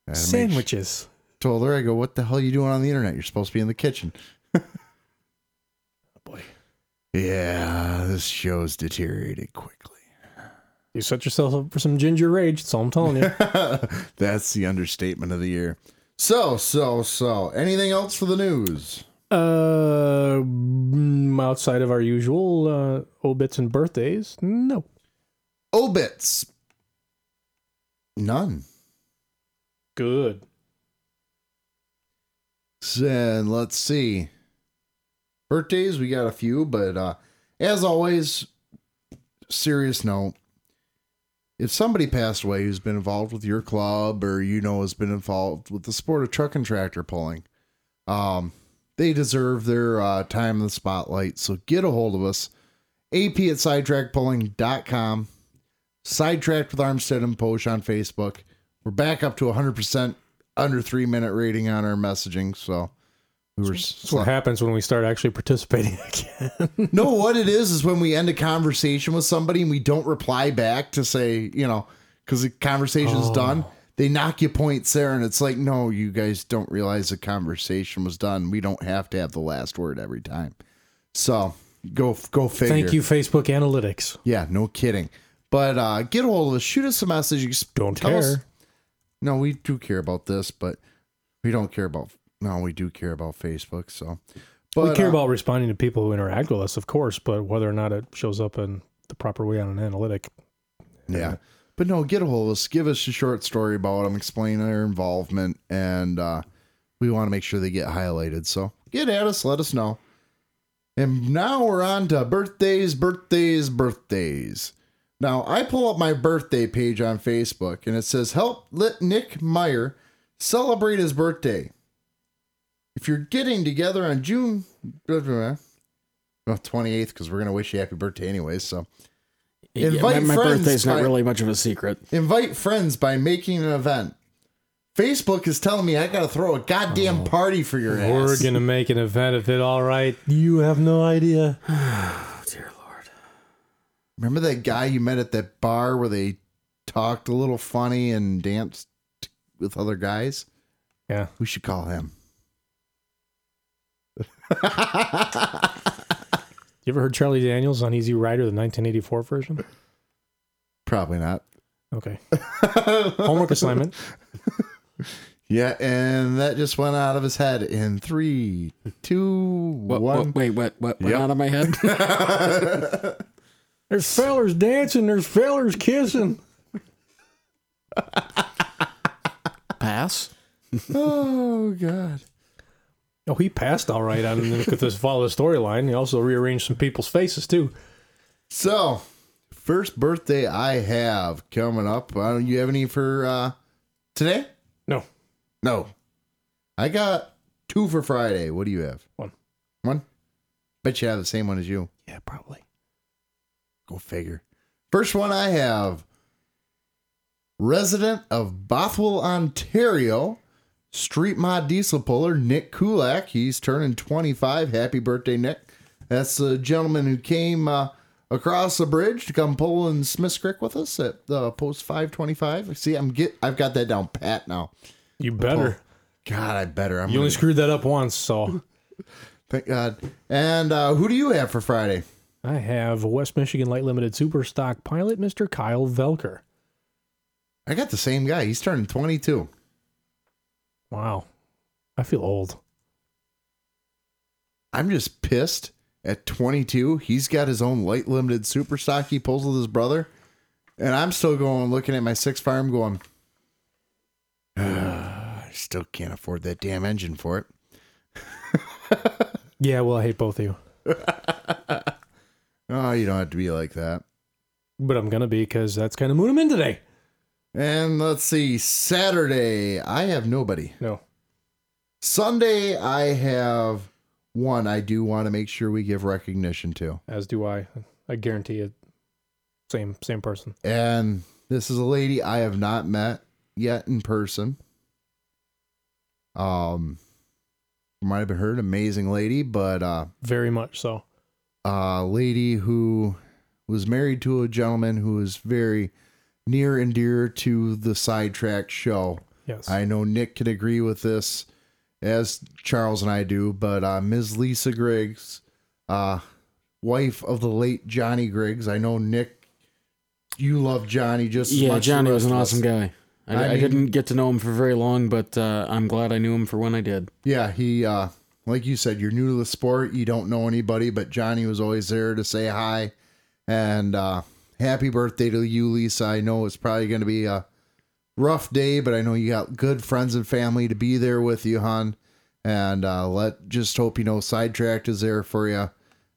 I had make- Sandwiches. told her, I go, what the hell are you doing on the internet? You're supposed to be in the kitchen. oh Boy, Yeah, this show's deteriorated quickly. You set yourself up for some ginger rage. That's all I'm telling you. That's the understatement of the year. So, so, so. Anything else for the news? uh, outside of our usual uh, obits and birthdays, no. Obits. None. Good. And let's see. Birthdays, we got a few, but uh, as always, serious note. If somebody passed away who's been involved with your club or you know has been involved with the sport of truck and tractor pulling, um, they deserve their uh, time in the spotlight. So get a hold of us. AP at sidetrackpulling.com. Sidetracked with Armstead and Posh on Facebook. We're back up to 100% under three minute rating on our messaging. So we were. That's what happens when we start actually participating again. no, what it is is when we end a conversation with somebody and we don't reply back to say, you know, because the conversation's done, they knock you points there, and it's like, no, you guys don't realize the conversation was done. We don't have to have the last word every time. So go go figure. Thank you, Facebook Analytics. Yeah, no kidding. But uh, get a hold of us. Shoot us a message. You Don't tell us- care. no, we do care about this, but we don't care about. No, we do care about Facebook. So, but we care uh, about responding to people who interact with us, of course, but whether or not it shows up in the proper way on an analytic. Yeah. But no, get a hold of us. Give us a short story about them, explain their involvement, and uh, we want to make sure they get highlighted. So get at us, let us know. And now we're on to birthdays, birthdays, birthdays. Now I pull up my birthday page on Facebook and it says, Help let Nick Meyer celebrate his birthday. If you're getting together on June well, 28th, because we're going to wish you happy birthday anyways. So Yeah, Invite my, my friends birthday's not by- really much of a secret. invite friends by making an event. Facebook is telling me I got to throw a goddamn oh. party for your ass. We're going to make an event of it, all right. You have no idea. Oh, dear Lord. Remember that guy you met at that bar where they talked a little funny and danced with other guys? Yeah. We should call him. You ever heard Charlie Daniels Uneasy Rider, the 1984 version? Probably not. Okay. Homework assignment. Yeah, and that just went out of his head in three, two, What, one. what, wait, what? What went Yep. out of my head? There's fellers dancing, there's fellers kissing. Pass. Oh God. Oh, he passed all right I on with this follow the storyline. He also rearranged some people's faces too. So, first birthday I have coming up. Uh, you have any for uh, today? No. No. I got two for Friday. What do you have? One. One? Bet you have the same one as you. Yeah, probably. Go figure. First one I have resident of Bothwell, Ontario, street mod diesel puller Nick Kulak. He's turning 25. Happy birthday, Nick. That's the gentleman who came uh, across the bridge to come pull in Smiths Creek with us at uh, post 525. See, I'm get I've got that down pat now. You better. God, I better. I'm You only gonna- screwed that up once, so thank God. And uh, who do you have for Friday? I have West Michigan Light Limited Super Stock pilot, Mr. Kyle Velker. I got the same guy. He's turning 22. Wow. I feel old. I'm just pissed at 22. He's got his own light limited super stock he pulls with his brother. And I'm still going, looking at my six farm, going, "Ah, I still can't afford that damn engine for it. Yeah, well, I hate both of you. Oh, you don't have to be like that. But I'm going to be because that's kind of mood I'm in today. And let's see, Saturday, I have nobody. No. Sunday, I have one I do want to make sure we give recognition to. As do I. I guarantee it. Same same person. And this is a lady I have not met yet in person. Um, might have been heard, amazing lady, but uh, Very much so. a lady who was married to a gentleman who was very near and dear to the sidetrack show. Yes. I know Nick can agree with this, as Charles and I do, but uh, Ms. Lisa Griggs, uh, wife of the late Johnny Griggs. I know Nick, you love Johnny just as Yeah, much as the Johnny was an us. awesome guy. I, I I, didn't get to know him for very long, but uh, I'm glad I knew him for when I did. Yeah, he uh like you said, you're new to the sport, you don't know anybody, but Johnny was always there to say hi. And uh happy birthday to you, Lisa. I know it's probably gonna be a rough day, but I know you got good friends and family to be there with you, hon. And uh let just hope you know sidetracked is there for you.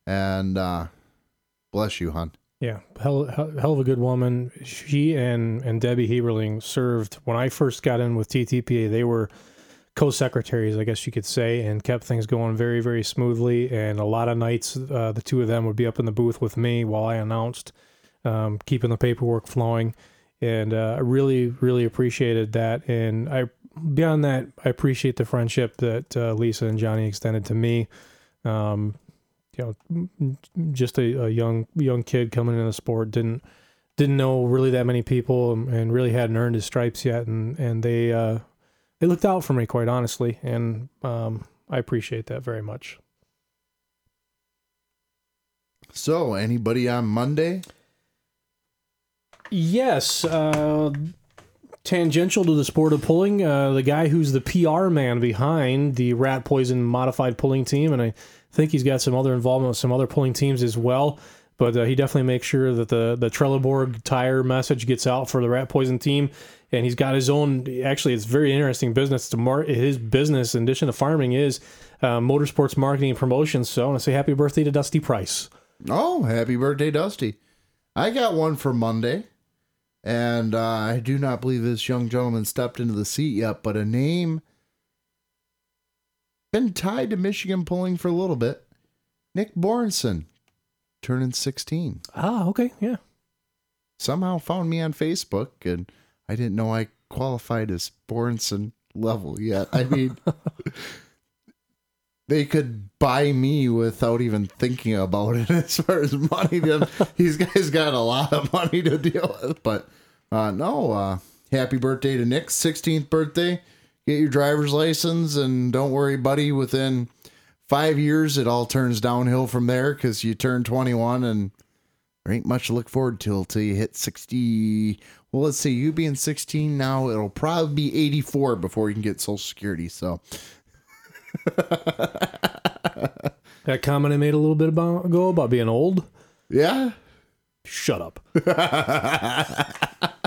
And uh bless you, hon. Yeah, hell, hell, hell of a good woman. She and and Debbie Heberling served when I first got in with TTPA. They were co-secretaries, I guess you could say, and kept things going very very smoothly. And a lot of nights, uh, the two of them would be up in the booth with me while I announced, um, keeping the paperwork flowing. And uh, I really really appreciated that. And I beyond that, I appreciate the friendship that uh, Lisa and Johnny extended to me. Um, you know, just a, a young young kid coming into the sport didn't didn't know really that many people and, and really hadn't earned his stripes yet and and they uh they looked out for me quite honestly and um I appreciate that very much. So anybody on Monday? Yes, uh tangential to the sport of pulling, uh the guy who's the PR man behind the Rat Poison modified pulling team and I think he's got some other involvement with some other pulling teams as well. But uh, he definitely makes sure that the the Trelleborg tire message gets out for the Rat Poison team, and he's got his own. Actually, it's very interesting business. To mar- his business, in addition to farming, is uh, motorsports marketing and promotions. So I want to say happy birthday to Dusty Price. Oh, happy birthday, Dusty. I got one for Monday. And uh, I do not believe this young gentleman stepped into the seat yet, but a name been tied to Michigan pulling for a little bit. Nick Borenson, turning 16. Ah, okay, yeah. Somehow found me on Facebook, and I didn't know I qualified as Borenson level yet. I mean, they could buy me without even thinking about it as far as money. These guys got a lot of money to deal with. But uh, no, uh, happy birthday to Nick's 16th birthday. Get your driver's license, and don't worry, buddy. Within five years, it all turns downhill from there because you turn 21 and there ain't much to look forward to till you hit 60. Well, let's see, you being 16 now, it'll probably be 84 before you can get Social Security. So, That comment I made a little bit about, ago about being old. yeah. Shut up.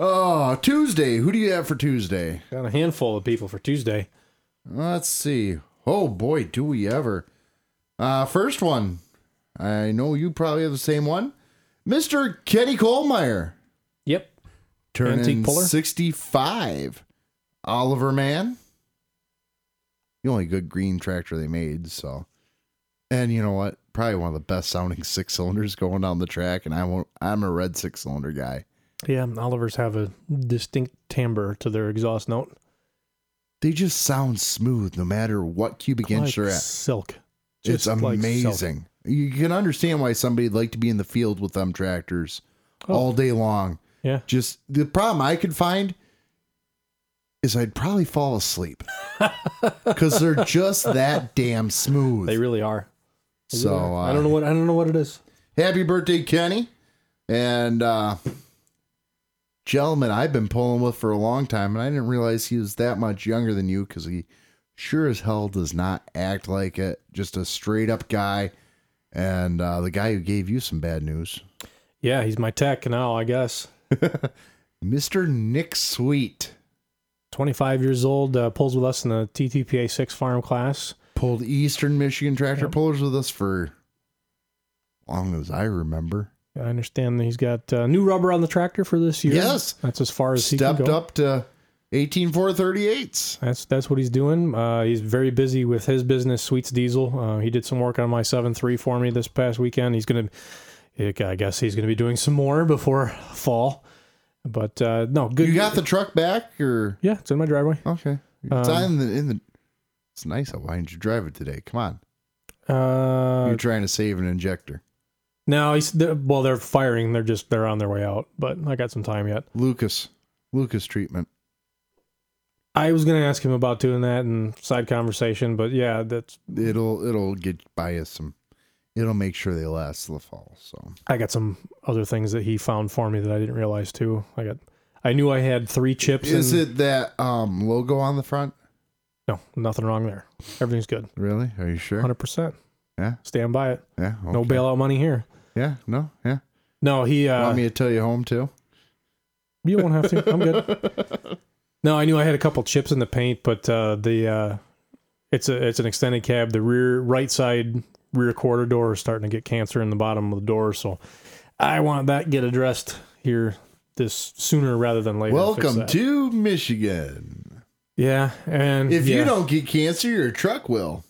Oh, Tuesday. Who do you have for Tuesday? Got a handful of people for Tuesday. Let's see. Oh boy, do we ever. Uh first one. I know you probably have the same one. Mr. Kenny Colmeyer. Yep. Turning Antique puller? 65. Oliver Man. The only good green tractor they made, so. And you know what? Probably one of the best sounding six cylinders going down the track, and I won't I'm a red six cylinder guy. Yeah, Olivers have a distinct timbre to their exhaust note. They just sound smooth no matter what cubic inch Like they're at. silk. It's Just like silk. amazing. You can understand why somebody'd like to be in the field with them tractors oh. all day long. Yeah. Just the problem I could find is I'd probably fall asleep because they're just that damn smooth. They really are. They so really are. uh, I don't know what I don't know what it is. Happy birthday, Kenny! And uh, gentleman I've been pulling with for a long time, and I didn't realize he was that much younger than you because he sure as hell does not act like it. Just a straight up guy, and uh, the guy who gave you some bad news, Yeah, he's my tech now, I guess. Mister Nick Sweet, 25 years old, uh, pulls with us in the TTPA 6 farm class. pulled Eastern Michigan tractor Yep. pullers with us for long as I remember. I understand that he's got uh, new rubber on the tractor for this year. Yes. That's as far as he Stepped up to Eighteen four thirty eights. That's that's what he's doing. Uh, he's very busy with his business, Sweets Diesel. Uh, he did some work on my seven three for me this past weekend. He's gonna, I guess he's gonna be doing some more before fall. But uh, no, good. You got the truck back, or yeah, it's in my driveway. okay? It's Um, in the in the. It's nice. out. Why didn't you drive it today? Come on. Uh, You're trying to save an injector. no, he's they're- well. They're firing. They're just they're on their way out. But I got some time yet. Lucas. Lucas treatment. I was gonna ask him about doing that in side conversation, but yeah, that's It'll it'll get by us some. It'll make sure they last the fall. So I got some other things that he found for me that I didn't realize too. I got. I knew I had three chips. is in, it that um logo on the front? No, nothing wrong there. Everything's good. Really? Are you sure? Hundred percent. Yeah. Stand by it. Yeah. No bailout money here. Yeah. No. Yeah. No, he. Uh, Want me to tell you home too? You won't have to. I'm good. No, I knew I had a couple chips in the paint, but uh, the uh, it's a it's an extended cab. The rear right side rear quarter door is starting to get cancer in the bottom of the door, so I want that get addressed here this sooner rather than later. Welcome to Michigan. yeah, and If yeah, you don't get cancer, your truck will.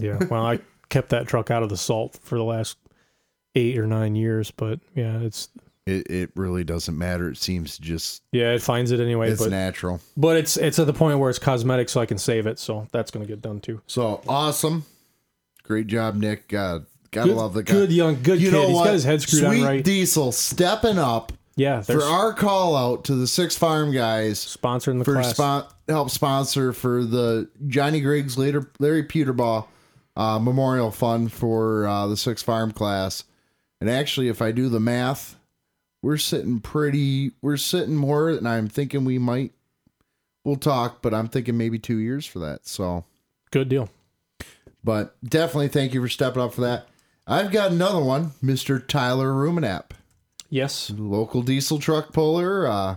yeah. Well, I kept that truck out of the salt for the last eight or nine years, but yeah, it's It it really doesn't matter. It seems just yeah, it finds it anyway. it's but natural. but it's it's at the point where it's cosmetic, so I can save it. So that's gonna get done too. So awesome. Great job, Nick. Uh, gotta Good, love the guy. good young, good you kid. know He's what? got his head screwed Sweet on right. Diesel stepping up yeah, for our call out to the Six Farm guys sponsoring the for class. spon- help sponsor for the Johnny Griggs later Larry Peterbaugh uh, Memorial Fund for uh, the Six Farm class. And actually, if I do the math, we're sitting pretty. We're sitting more, and I'm thinking we might. We'll talk, but I'm thinking maybe two years for that. So, good deal. But definitely thank you for stepping up for that. I've got another one, Mister Tyler Ruminap, Yes, local diesel truck puller. Uh,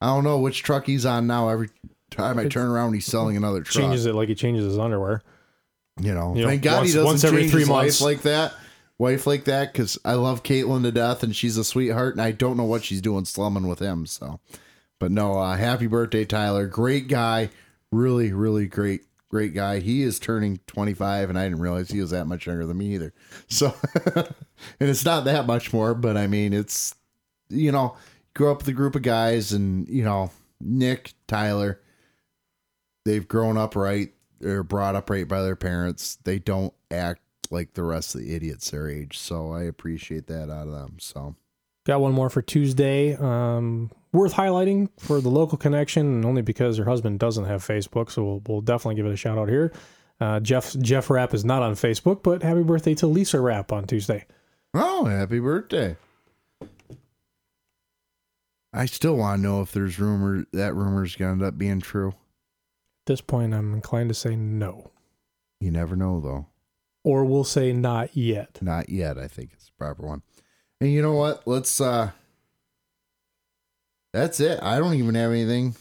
I don't know which truck he's on now. Every time I turn around, he's selling another truck. changes it like he changes his underwear. You know, You know, thank God once- he doesn't every change three his months. like that, wife like that, because I love Caitlin to death and she's a sweetheart, and I don't know what she's doing slumming with him. So, but no, uh, happy birthday, Tyler! Great guy, really, really great, great guy. He is turning 25, and I didn't realize he was that much younger than me either. So, and it's not that much more, but I mean, it's you know, grew up with a group of guys, and you know, Nick, Tyler, they've grown up right. They're brought up right by their parents. They don't act like the rest of the idiots their age. So I appreciate that out of them. So Got one more for Tuesday. Um, worth highlighting for the local connection, and only because her husband doesn't have Facebook, so we'll, we'll definitely give it a shout out here. Uh, Jeff Jeff Rapp is not on Facebook, but happy birthday to Lisa Rapp on Tuesday. Oh, happy birthday. I still want to know if there's rumor that rumor's gonna end up being true. At this point, I'm inclined to say no, You never know though. or we'll say not yet. Not yet, I think it's the proper one. And you know what? Let's uh that's it. I don't even have anything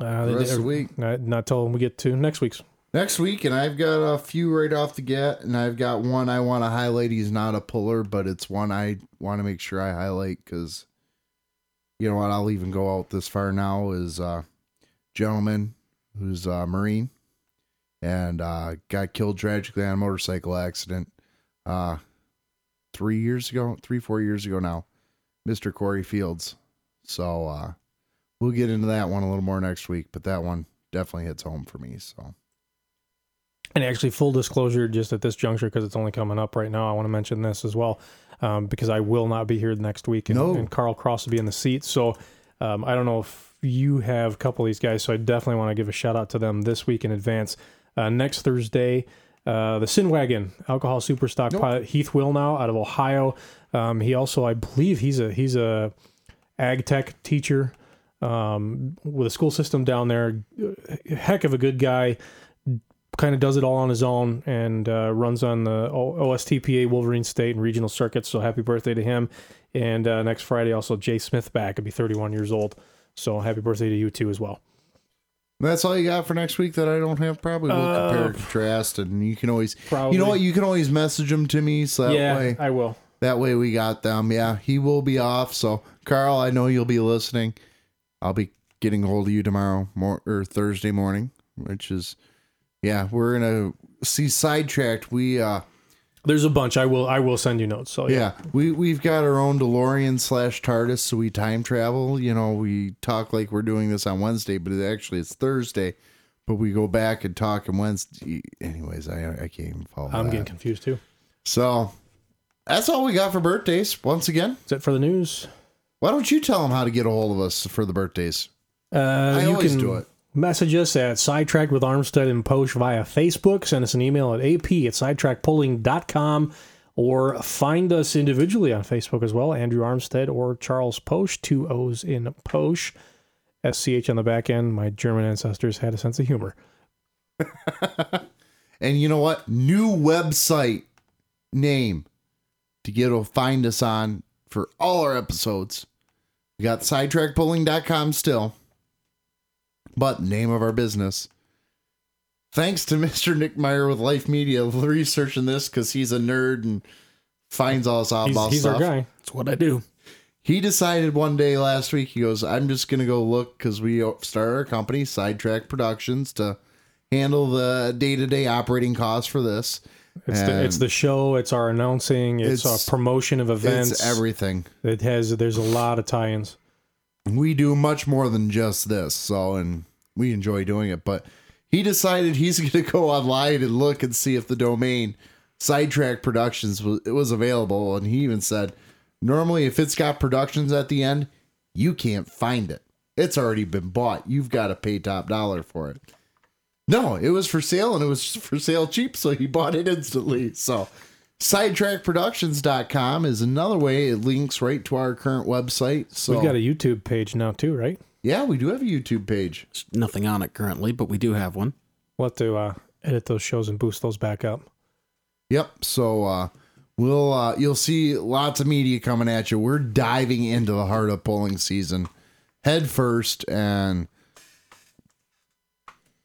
Uh, The rest of the week. Not, not till we get to next week's. next week, and I've got a few right off the get, and I've got one I want to highlight. He's not a puller, but it's one I want to make sure I highlight because you know what? I'll even go out this far now. Is uh, gentleman who's a Marine and uh, got killed tragically on a motorcycle accident uh, three years ago, three four years ago now, Mister Corey Fields. So uh, we'll get into that one a little more next week, but that one definitely hits home for me. So. And actually, full disclosure, just at this juncture, because it's only coming up right now, I want to mention this as well, um, because I will not be here next week, and, No. and Carl Cross will be in the seat. So um, I don't know if you have a couple of these guys, so I definitely want to give a shout out to them this week in advance. Uh, next Thursday, uh, the Sin Wagon alcohol superstock pilot Heath Will now out of Ohio. Um, he also, I believe, he's a he's a ag tech teacher um, with a school system down there. Heck of a good guy kind of does it all on his own and uh, runs on the OSTPA Wolverine State and regional circuits. So happy birthday to him! And uh, next Friday, also Jay Smith back. He'll be 31 years old. So happy birthday to you too as well. That's all you got for next week that I don't have. Probably we'll Uh, compare and contrast, and you can always, Probably. you know what, you can always message them to me, so that yeah, way, I will. that way we got them. Yeah, he will be off. So Carl, I know you'll be listening. I'll be getting a hold of you tomorrow mor- or Thursday morning, which is yeah, we're gonna see sidetracked. We uh There's a bunch. I will I will send you notes. So yeah. yeah, we we've got our own DeLorean slash TARDIS, so we time travel. You know, we talk like we're doing this on Wednesday, but it actually it's Thursday. But we go back and talk on Wednesday. Anyways, I I can't even follow. I'm that. getting confused too. so. That's all we got for birthdays. Once again, Is that for the news? Why don't you tell them how to get a hold of us for the birthdays? Uh, I you always can do it. message us at sidetracked with Armstead and Posh via Facebook. Send us an email at ap at sidetrackpulling.com or find us individually on Facebook as well. Andrew Armstead or Charles Posh, two O's in Posh. SCH on the back end. My German ancestors had a sense of humor. And you know what? New website name to get to find us on for all our episodes. We got sidetrackpulling.com still, but name of our business. Thanks to Mr. Nick Meyer with Life Media researching this because he's a nerd and finds all this He's, oddball he's stuff. our guy. That's what I do. He decided one day last week, he goes, I'm just going to go look because we started our company, Sidetrack Productions, to handle the day to day operating costs for this. It's the, it's the show. It's our announcing. It's, It's- our promotion of events. It's everything. It has. There's a lot of tie-ins. we do much more than just this so and we enjoy doing it but he decided he's going to go online and look and see if the domain sidetrack productions was, it was available and he even said normally if it's got productions at the end you can't find it it's already been bought you've got to pay top dollar for it no it was for sale and it was for sale cheap so he bought it instantly so sidetrackproductions.com is another way it links right to our current website so We've got a YouTube page now too, right? yeah, we do have a YouTube page. There's nothing on it currently, but we do have one. We'll have to uh, edit those shows and boost those back up. Yep. So uh we'll uh you'll see lots of media coming at you. We're diving into the heart of pulling season head first and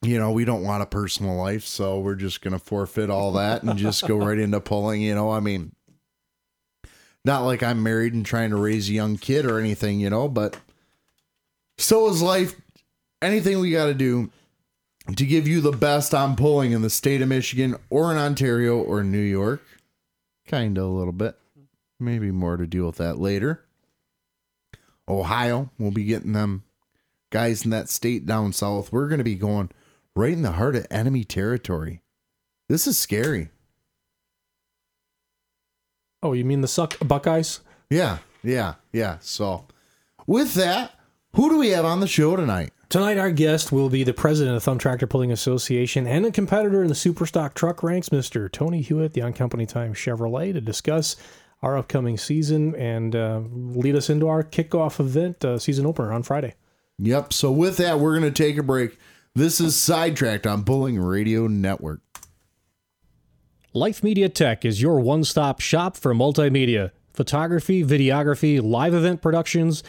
you know, we don't want a personal life, so we're just going to forfeit all that and just go right into pulling, you know. I mean, not like I'm married and trying to raise a young kid or anything, you know, but so is life. Anything we got to do to give you the best on pulling in the state of Michigan or in Ontario or New York. Kind of a little bit. Maybe more to deal with that later. Ohio, we'll be getting them guys in that state down south. We're going to be going right in the heart of enemy territory. This is scary. Oh, you mean the suck Buckeyes? Yeah, yeah, yeah. So, with that, who do we have on the show tonight? Tonight, our guest will be the president of Thumb Tractor Pulling Association and a competitor in the Superstock truck ranks, Mr. Tony Hewitt, the On Company Time Chevrolet, to discuss our upcoming season and uh, lead us into our kickoff event, uh, season opener on Friday. Yep. So, with that, we're going to take a break. This is Sidetracked on Pulling Radio Network. Life Media Tech is your one stop shop for multimedia, photography, videography, live event productions,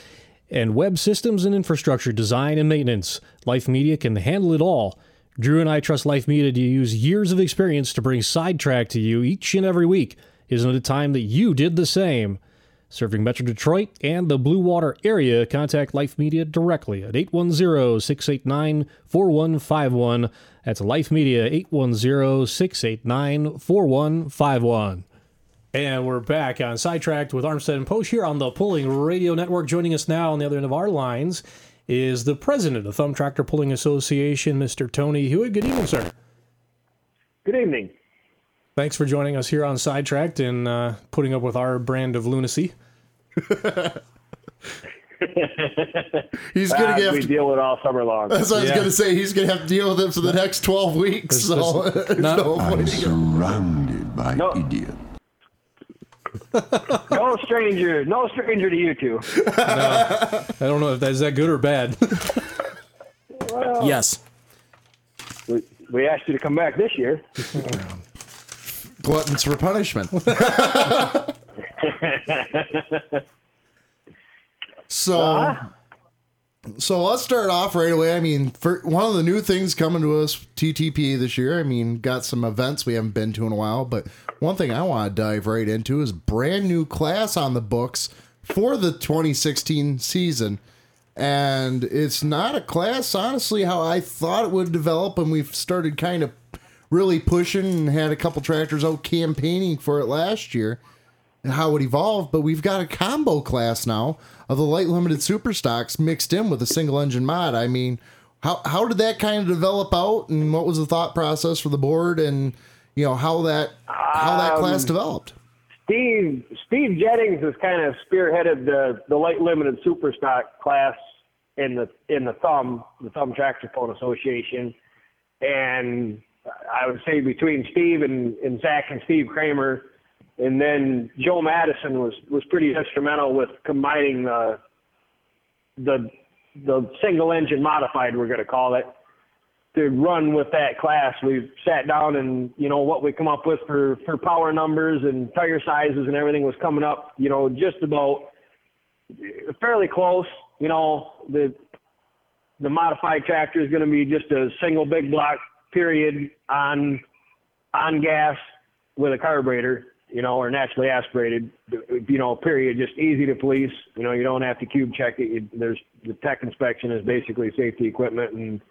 and web systems and infrastructure design and maintenance. Life Media can handle it all. Drew and I trust Life Media to use years of experience to bring Sidetrack to you each and every week. Isn't it time that you did the same? Serving Metro Detroit and the Blue Water area, contact Life Media directly at 810 689 4151. That's Life Media 810 689 4151. And we're back on Sidetracked with Armstead and Posh here on the Pulling Radio Network. Joining us now on the other end of our lines is the president of the Thumb Tractor Pulling Association, Mr. Tony Hewitt. Good evening, sir. Good evening. Thanks for joining us here on Sidetracked and uh, putting up with our brand of lunacy. He's going Ah, to we to, deal with all summer long. That's what I was going to say. He's going to have to deal with it for the next 12 weeks. So, there's no I'm to go. surrounded by No. idiots. no stranger, no stranger to you two. I don't know if that is that good or bad. Yes. We, we asked you to come back this year. Gluttons for punishment. so, so let's start off right away. I mean, for one of the new things coming to us TTP this year. I mean, got some events we haven't been to in a while, but one thing I want to dive right into is brand new class on the books for the 2016 season. and it's not a class, honestly, how I thought it would develop. And we've started kind of really pushing and had a couple tractors out campaigning for it last year and how it evolved. But we've got a combo class now of the light limited super stocks mixed in with a single engine mod. I mean, how how did that kind of develop out, and what was the thought process for the board, and you know how that how that um, class developed? Steve Steve Jennings has kind of spearheaded the the light limited super stock class in the in the thumb the thumb tractor phone association and I would say between Steve and, and Zach and Steve Kramer and then Joe Madison was was pretty instrumental with combining the the the single engine modified we're going to call it to run with that class. We've sat down and you know what we come up with for for power numbers and tire sizes and everything was coming up. You know just about eh, fairly close. You know the the modified tractor is going to be just a single big block period on on gas with a carburetor. You know, or naturally aspirated, you know, period, just easy to police. You know, you don't have to cube check it. You, there's the tech inspection is basically safety equipment and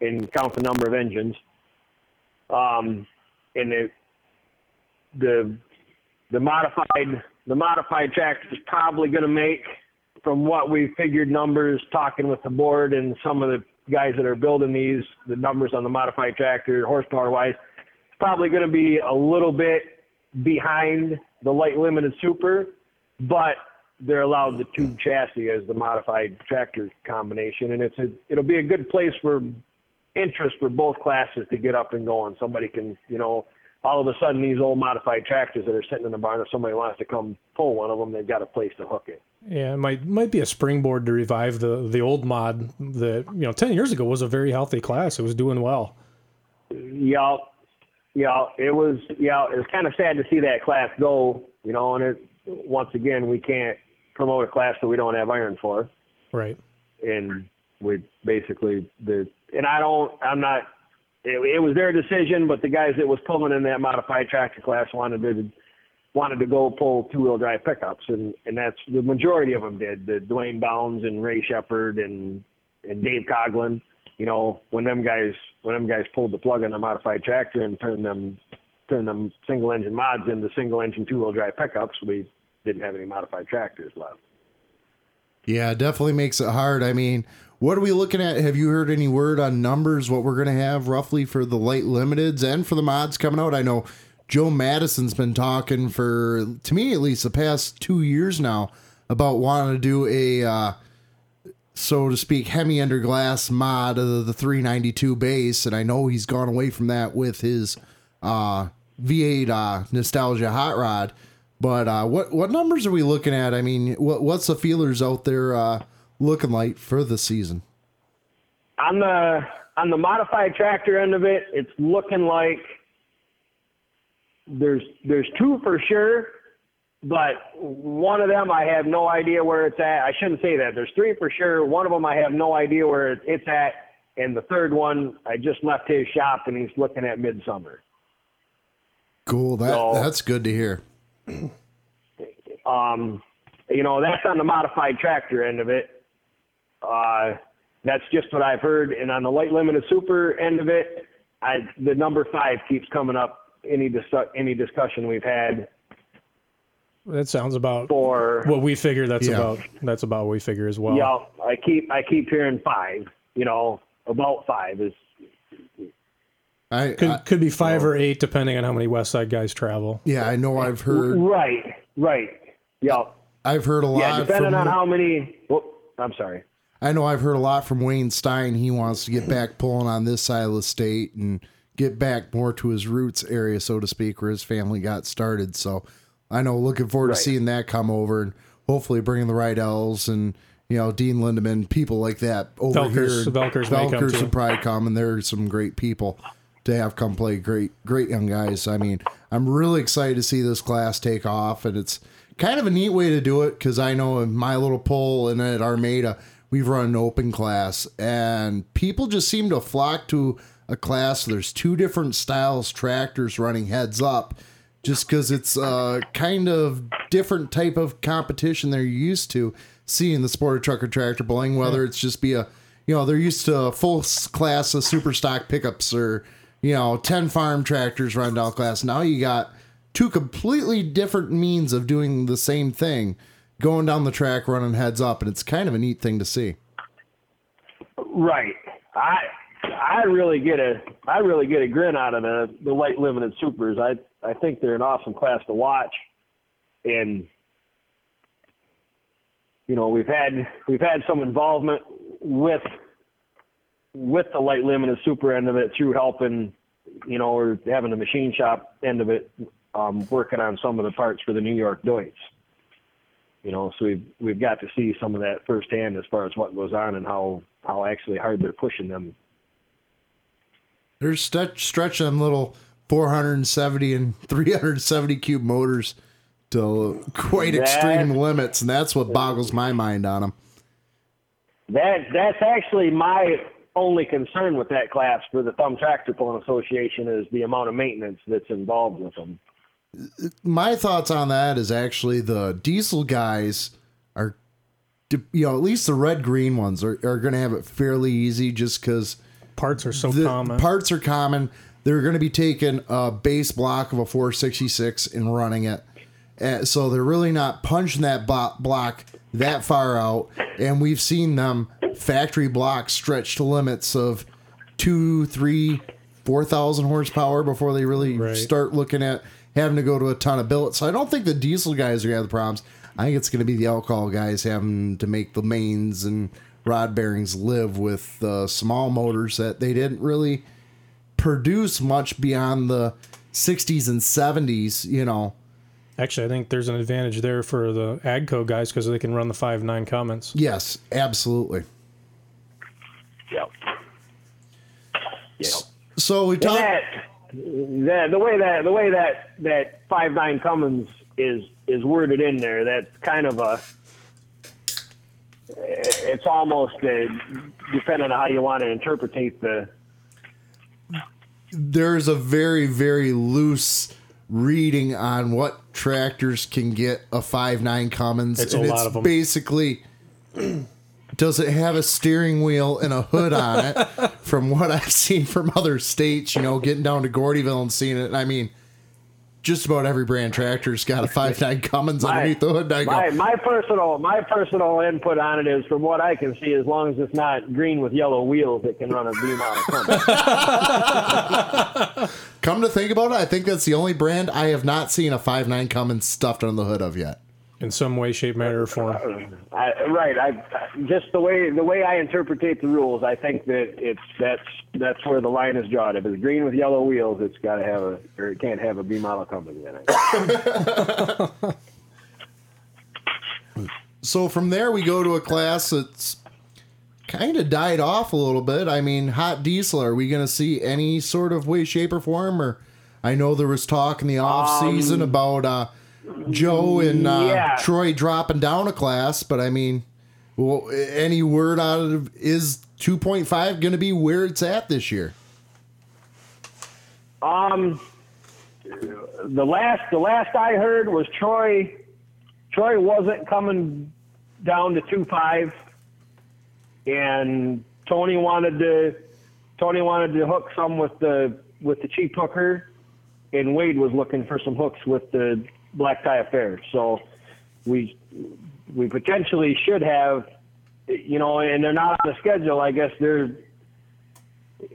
and count the number of engines. Um, and the the the modified the modified tractor is probably going to make, from what we figured numbers, talking with the board and some of the guys that are building these, the numbers on the modified tractor, horsepower wise, it's probably going to be a little bit behind the light limited super, but they're allowed the tube chassis as the modified tractor combination, and it's a it'll be a good place for interest for both classes to get up and going. Somebody can, you know, all of a sudden these old modified tractors that are sitting in the barn, if somebody wants to come pull one of them, they've got a place to hook it. Yeah, it might might be a springboard to revive the the old mod that you know ten years ago was a very healthy class. It was doing well. Yeah, yeah, it was. Yeah, it was kind of sad to see that class go. You know, and it once again we can't promote a class that we don't have iron for. Right. and we basically the and I don't I'm not it, it was their decision, but the guys that was pulling in that modified tractor class wanted to wanted to go pull two wheel drive pickups, and and that's the majority of them did. The Dwayne Bounds and Ray Shepard and and Dave Coglin. You know, when them guys when them guys pulled the plug on the modified tractor and turned them turned them single engine mods into single engine two wheel drive pickups, we didn't have any modified tractors left. Yeah, it definitely makes it hard. I mean, what are we looking at? Have you heard any word on numbers? What we're going to have roughly for the light limiteds and for the mods coming out? I know Joe Madison's been talking for, to me at least, the past two years now about wanting to do a, uh, so to speak, Hemi under glass mod of the 392 base, and I know he's gone away from that with his uh, V8 uh, nostalgia hot rod. But uh, what what numbers are we looking at? I mean, what what's the feelers out there uh, looking like for the season? on the on the modified tractor end of it, it's looking like there's there's two for sure, but one of them I have no idea where it's at. I shouldn't say that. There's three for sure. One of them I have no idea where it's at, and the third one I just left his shop and he's looking at midsummer. Cool. That So- that's good to hear. Um, you know, that's on the modified tractor end of it. Uh, that's just what I've heard. And on the light limited super end of it, I, the number five keeps coming up. Any dis- any discussion we've had That sounds about for what we figure. That's Yeah. about that's about what we figure as well. yeah, I keep I keep hearing five. You know, about five is I, Could I could be five or eight depending on how many West Side guys travel. yeah, I know. I've heard right, right. Yeah, I've heard a lot. yeah. Depending from, on how many. Well, I'm sorry. I know I've heard a lot from Wayne Stein. He wants to get back pulling on this side of the state and get back more to his roots area, so to speak, where his family got started. So I know, looking forward Right. to seeing that come over and hopefully bringing the right L's and you know Dean Lindeman, people like that over Velkers- here. Velkers may Velkers too. would probably come, and are some great people to have come play. Great, great young guys. I mean, I'm really excited to see this class take off, and it's kind of a neat way to do it because I know in my little poll and at Armada, we've run an open class, and people just seem to flock to a class. There's two different styles tractors running heads up, just because it's a kind of different type of competition they're used to. seeing the sport of truck or tractor pulling, whether it's just be a, you know, they're used to a full class of super stock pickups or, you know, 10 farm tractors run down class. Now you got two completely different means of doing the same thing, going down the track, running heads up. And it's kind of a neat thing to see. Right. I I really get a I really get a grin out of the the light limited supers. I I think they're an awesome class to watch, and you know we've had we've had some involvement with with the light limited super end of it through helping you know or having the machine shop end of it um, working on some of the parts for the New York Deutz. You know, so we've we've got to see some of that firsthand as far as what goes on and how how actually hard they're pushing them. They're stretch, stretching them little 470 and 370 cube motors to quite That- extreme limits. And that's what boggles my mind on them. That that's actually my only concern with that class for the Thumb Tractor Pulling Association is the amount of maintenance that's involved with them. my thoughts on that is actually the diesel guys are, you know, at least the red green ones are, are going to have it fairly easy just because Parts are so the common. parts are common. They're going to be taking a base block of a 466 and running it. Uh, so they're really not punching that block that far out. And we've seen them factory blocks stretch to limits of two, three, four thousand horsepower before they really Right. start looking at having to go to a ton of billets. So I don't think the diesel guys are gonna have the problems. I think it's gonna be the alcohol guys having to make the mains and rod bearings live with the small motors that they didn't really produce much beyond the 60s and 70s, you know. Actually, I think there's an advantage there for the Agco guys because they can run the five nine Cummins. Yes, absolutely. Yep. Yep. So we And talked that, that the way that the way that that five nine Cummins is is worded in there, that's kind of a. It's almost a, depending on how you want to interpretate the there's a very very loose reading on what tractors can get a five nine Cummins. It's a lot of 'em. Basically, does it have a steering wheel and a hood on it? from what I've seen from other states, you know, getting down to Gordyville and seeing it. I mean, just about every brand tractor's got a five nine Cummins My- underneath the hood. I My, go, my personal my personal input on it is from what I can see, as long as it's not green with yellow wheels, it can run a beam out of Cummins. come to think about it, I think that's the only brand I have not seen a five nine Cummins stuffed on the hood of yet. In some way, shape, manner, or form. I, right. I just the way the way I interpret the rules, I think that it's that's that's where the line is drawn. If it's green with yellow wheels, it's got to have a or it can't have a B model company in it. So from there, we go to a class that's kind of died off a little bit. I mean, hot diesel. Are we going to see any sort of way, shape, or form? Or I know there was talk in the off season about uh, Joe and uh, yeah. Troy dropping down a class, but I mean, well, any word out of is 2.5 going to be where it's at this year? Um, the last the last I heard was Troy. Troy wasn't coming down to two five, and Tony wanted to Tony wanted to hook some with the with the cheap hooker, and Wade was looking for some hooks with the black tie affair. So we we potentially should have, you know, and they're not on the schedule. I guess they're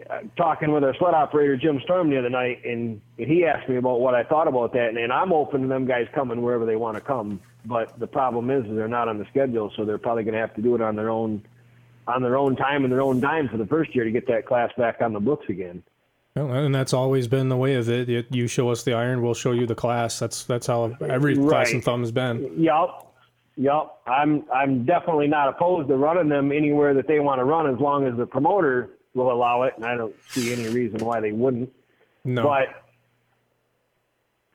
uh, talking with our sled operator Jim Storm the other night, and, and he asked me about what I thought about that, and, and I'm open to them guys coming wherever they want to come. But the problem is, is they're not on the schedule, so they're probably going to have to do it on their own, on their own time and their own dime for the first year to get that class back on the books again. Well, And that's always been the way of it. You- show us the iron, we'll show you the class. That's that's how every class and thumb has been. Yup, yup. I'm I'm definitely not opposed to running them anywhere that they want to run as long as the promoter will allow it, and I don't see any reason why they wouldn't. No, but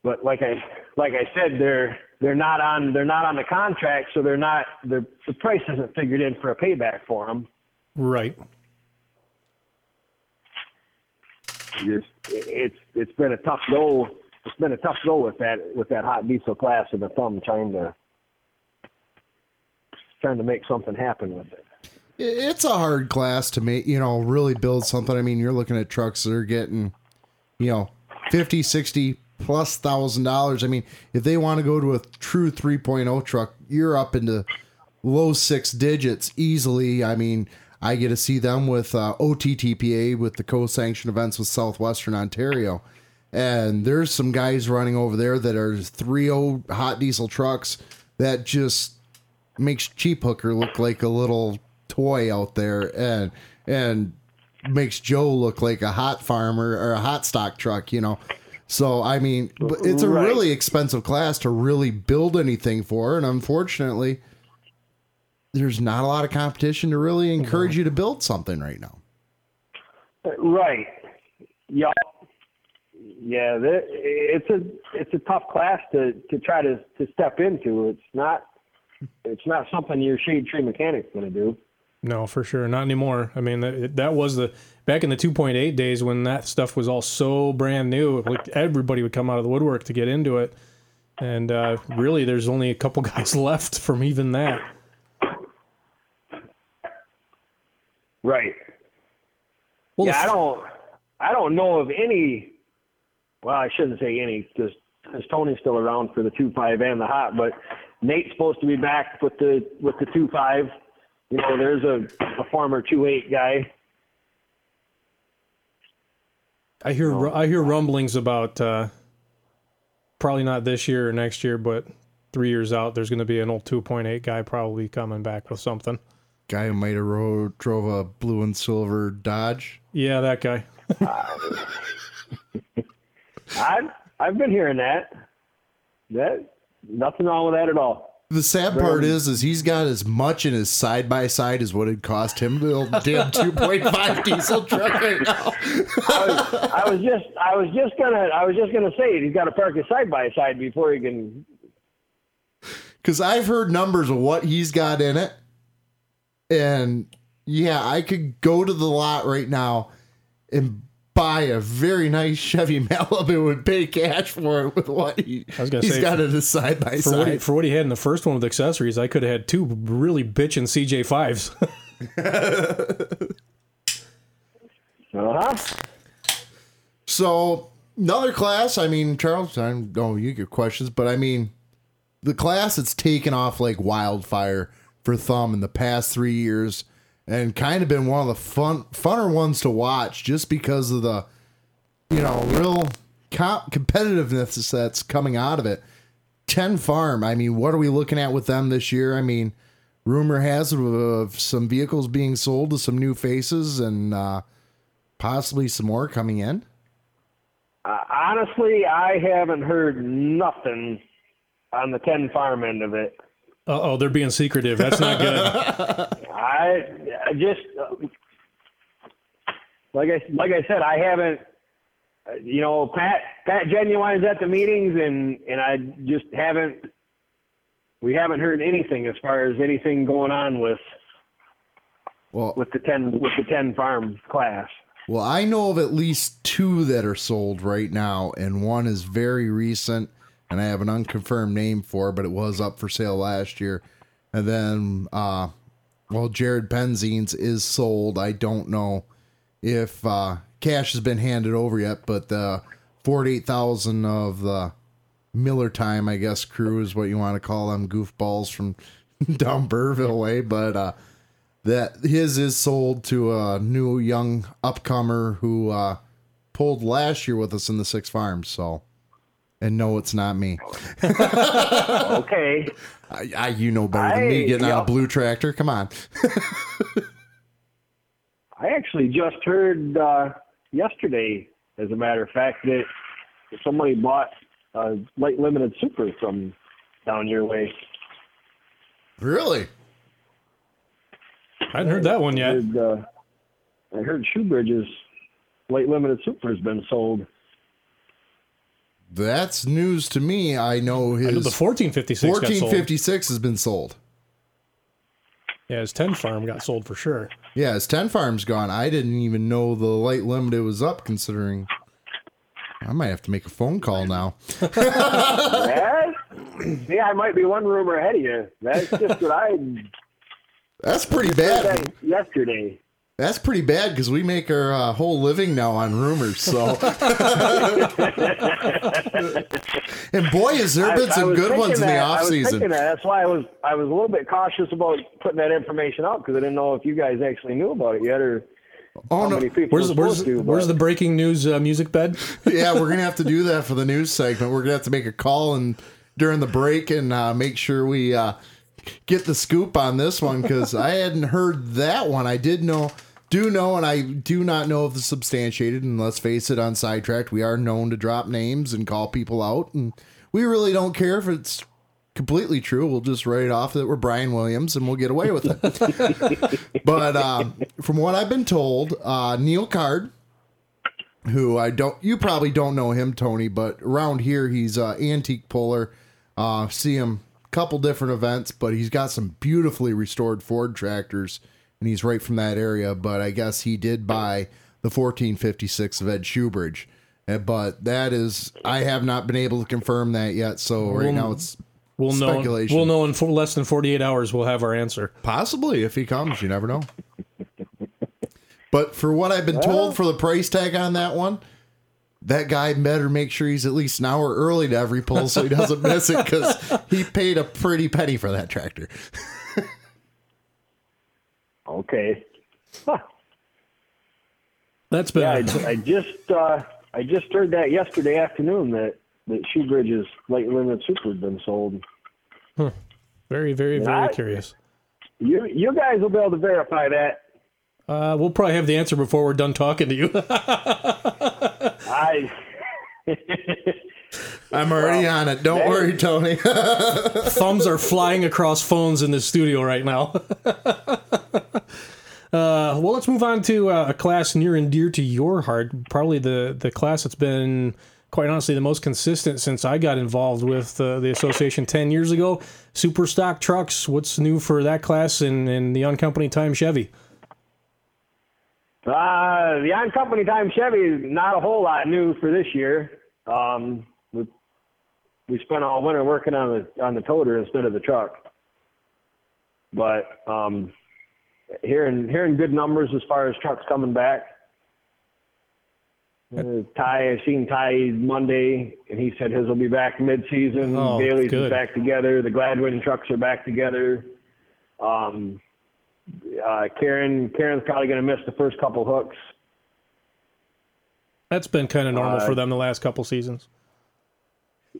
but like I like I said, they're they're not on they're not on the contract, so they're not the the price isn't figured in for a payback for them. right. Just it's it's been a tough go. It's been a tough go with that with that hot diesel class and the thumb trying to trying to make something happen with it. It's a hard class to make, you know, really build something. I mean, you're looking at trucks that are getting, you know, 50, 60 plus thousand dollars. I mean, if they want to go to a true 3.0 truck, you're up into low six digits easily. I mean, I get to see them with uh, OTTPA with the co-sanctioned events with Southwestern Ontario. And there's some guys running over there that are 3.0 old hot diesel trucks that just makes cheap hooker look like a little toy out there and and makes Joe look like a hot farmer or a hot stock truck, you know. So I mean, it's a Right. really expensive class to really build anything for, and unfortunately, there's not a lot of competition to really encourage you to build something right now. Right. Yeah. Yeah. It's a it's a tough class to to try to to step into. It's not it's not something your shade tree mechanic's going to do. No, for sure, not anymore. I mean, that, that was the back in the 2.8 days when that stuff was all so brand new. Like everybody would come out of the woodwork to get into it, and uh, really, there's only a couple guys left from even that. Right. Well, yeah, I don't I don't know of any. Well, I shouldn't say any because Tony's still around for the two five and the hot, but Nate's supposed to be back with the with the two five. You know, there's a, a former two eight guy. I hear I hear rumblings about uh, probably not this year or next year, but three years out, there's going to be an old 2.8 guy probably coming back with something. Guy who might have rode, drove a blue and silver Dodge. Yeah, that guy. I've I've been hearing that. That nothing wrong with that at all. The sad part um, is, is he's got as much in his side by side as what it cost him to build a damn 2.5 diesel truck right now. I was, I was just I was just gonna I was just gonna say he's got to park his side by side before he can. Because I've heard numbers of what he's got in it. And yeah, I could go to the lot right now and buy a very nice Chevy Malibu and would pay cash for it with what he, I was gonna he's say, got his side by For what, he, side. for what he had in the first one with accessories, I could have had two really bitchin' CJ5s. Uh huh. So another class, I mean, Charles, I don't know you get questions, but I mean, the class that's taken off like wildfire for Thumb in the past three years, and kind of been one of the fun funner ones to watch just because of the, you know, real comp- competitiveness that's coming out of it. Ten Farm, I mean, what are we looking at with them this year? I mean, rumor has it of some vehicles being sold to some new faces and uh, possibly some more coming in. Uh, honestly, I haven't heard nothing on the ten farm end of it. Uh oh, they're being secretive. That's not good. I, I just uh, like I like I said, I haven't. uh, You know, Pat Pat Genuine's at the meetings, and and I just haven't. We haven't heard anything as far as anything going on with Well, with the ten with the ten farm class. Well, I know of at least two that are sold right now, and one is very recent, and I have an unconfirmed name for, but it was up for sale last year. And then, uh, well, Jared Penzine's is sold. I don't know if uh, cash has been handed over yet, but the forty-eight thousand of the Miller Time, I guess, crew is what you want to call them, goofballs from down Burville way, but uh, that his is sold to a new young upcomer who uh, pulled last year with us in the six farms. So, and no, it's not me. Okay, I, I you know better than me I- getting on a blue tractor. Come on. I actually just heard uh, yesterday, as a matter of fact, that somebody bought a light limited super from down your way. Really? I hadn't heard that one I yet. heard, uh, I heard Shoebridge's light limited super has been sold. That's news to me. I know I his know the 1456 got sold. 1456 has been sold. Yeah, his 10 farm got sold for sure. Yeah, his 10 farm's gone. I didn't even know the light limited was up considering I might have to make a phone call now. yeah, see, I might be one rumor ahead of you. That's just what I That's pretty bad. That yesterday. That's pretty bad because we make our uh, whole living now on rumors. So, and boy, has there been I- I some was good thinking ones in the that- off I was season. that. That's why I was I was a little bit cautious about putting that information out because I didn't know if you guys actually knew about it yet or Oh how no, many people Where's where's to. where's the breaking news uh, music bed? yeah, we're gonna have to do that for the news segment. We're gonna have to make a call and during the break and uh, make sure we uh, get the scoop on this one because I hadn't heard that one. I did know, do know, and I do not know if it's substantiated. And let's face it, on sidetracked, we are known to drop names and call people out, and we really don't care if it's completely true. We'll just write it off that we're Brian Williams and we'll get away with it. but uh, from what I've been told, uh, Neil Card who I don't you probably don't know him Tony but around here he's a antique puller uh see him couple different events but he's got some beautifully restored Ford tractors and he's right from that area but I guess he did buy the 1456 of Ed Shoebridge Uh, but that is I have not been able to confirm that yet so right now it's We'll know. Speculation. We'll know in for less than 48 hours. We'll have our answer. Possibly, if he comes, you never know. But for what I've been told for the price tag on that one, that guy better make sure he's at least an hour early to every pull so he doesn't miss it because he paid a pretty penny for that tractor. Okay. Huh. That's been. Yeah, I, I just uh, I just heard that yesterday afternoon that that Shoebridge's light limited super had been sold. very, very, very I- curious. You you guys will be able to verify that. Uh, we'll probably have the answer before we're done talking to you. I I'm already on it. Don't worry, Tony. Thumbs are flying across phones in the studio right now. uh, well, let's move on to uh, a class near and dear to your heart. Probably the the class that's been, quite honestly, the most consistent since I got involved with uh, the association ten years ago. Super stock trucks. What's new for that class and, in the on company time Chevy? Uh, the on company time Chevy is not a whole lot new for this year. Um, we we spent all winter working on the on the toter instead of the truck. But um, hearing hearing good numbers as far as trucks coming back. Uh, Ty, I seen Ty Monday, and he said his will be back mid-season. Oh, Bailey's good. back together. The Gladwin trucks are back together. Um, uh, Karen, Karen's probably going to miss the first couple hooks. That's been kind of normal Uh, for them the last couple seasons.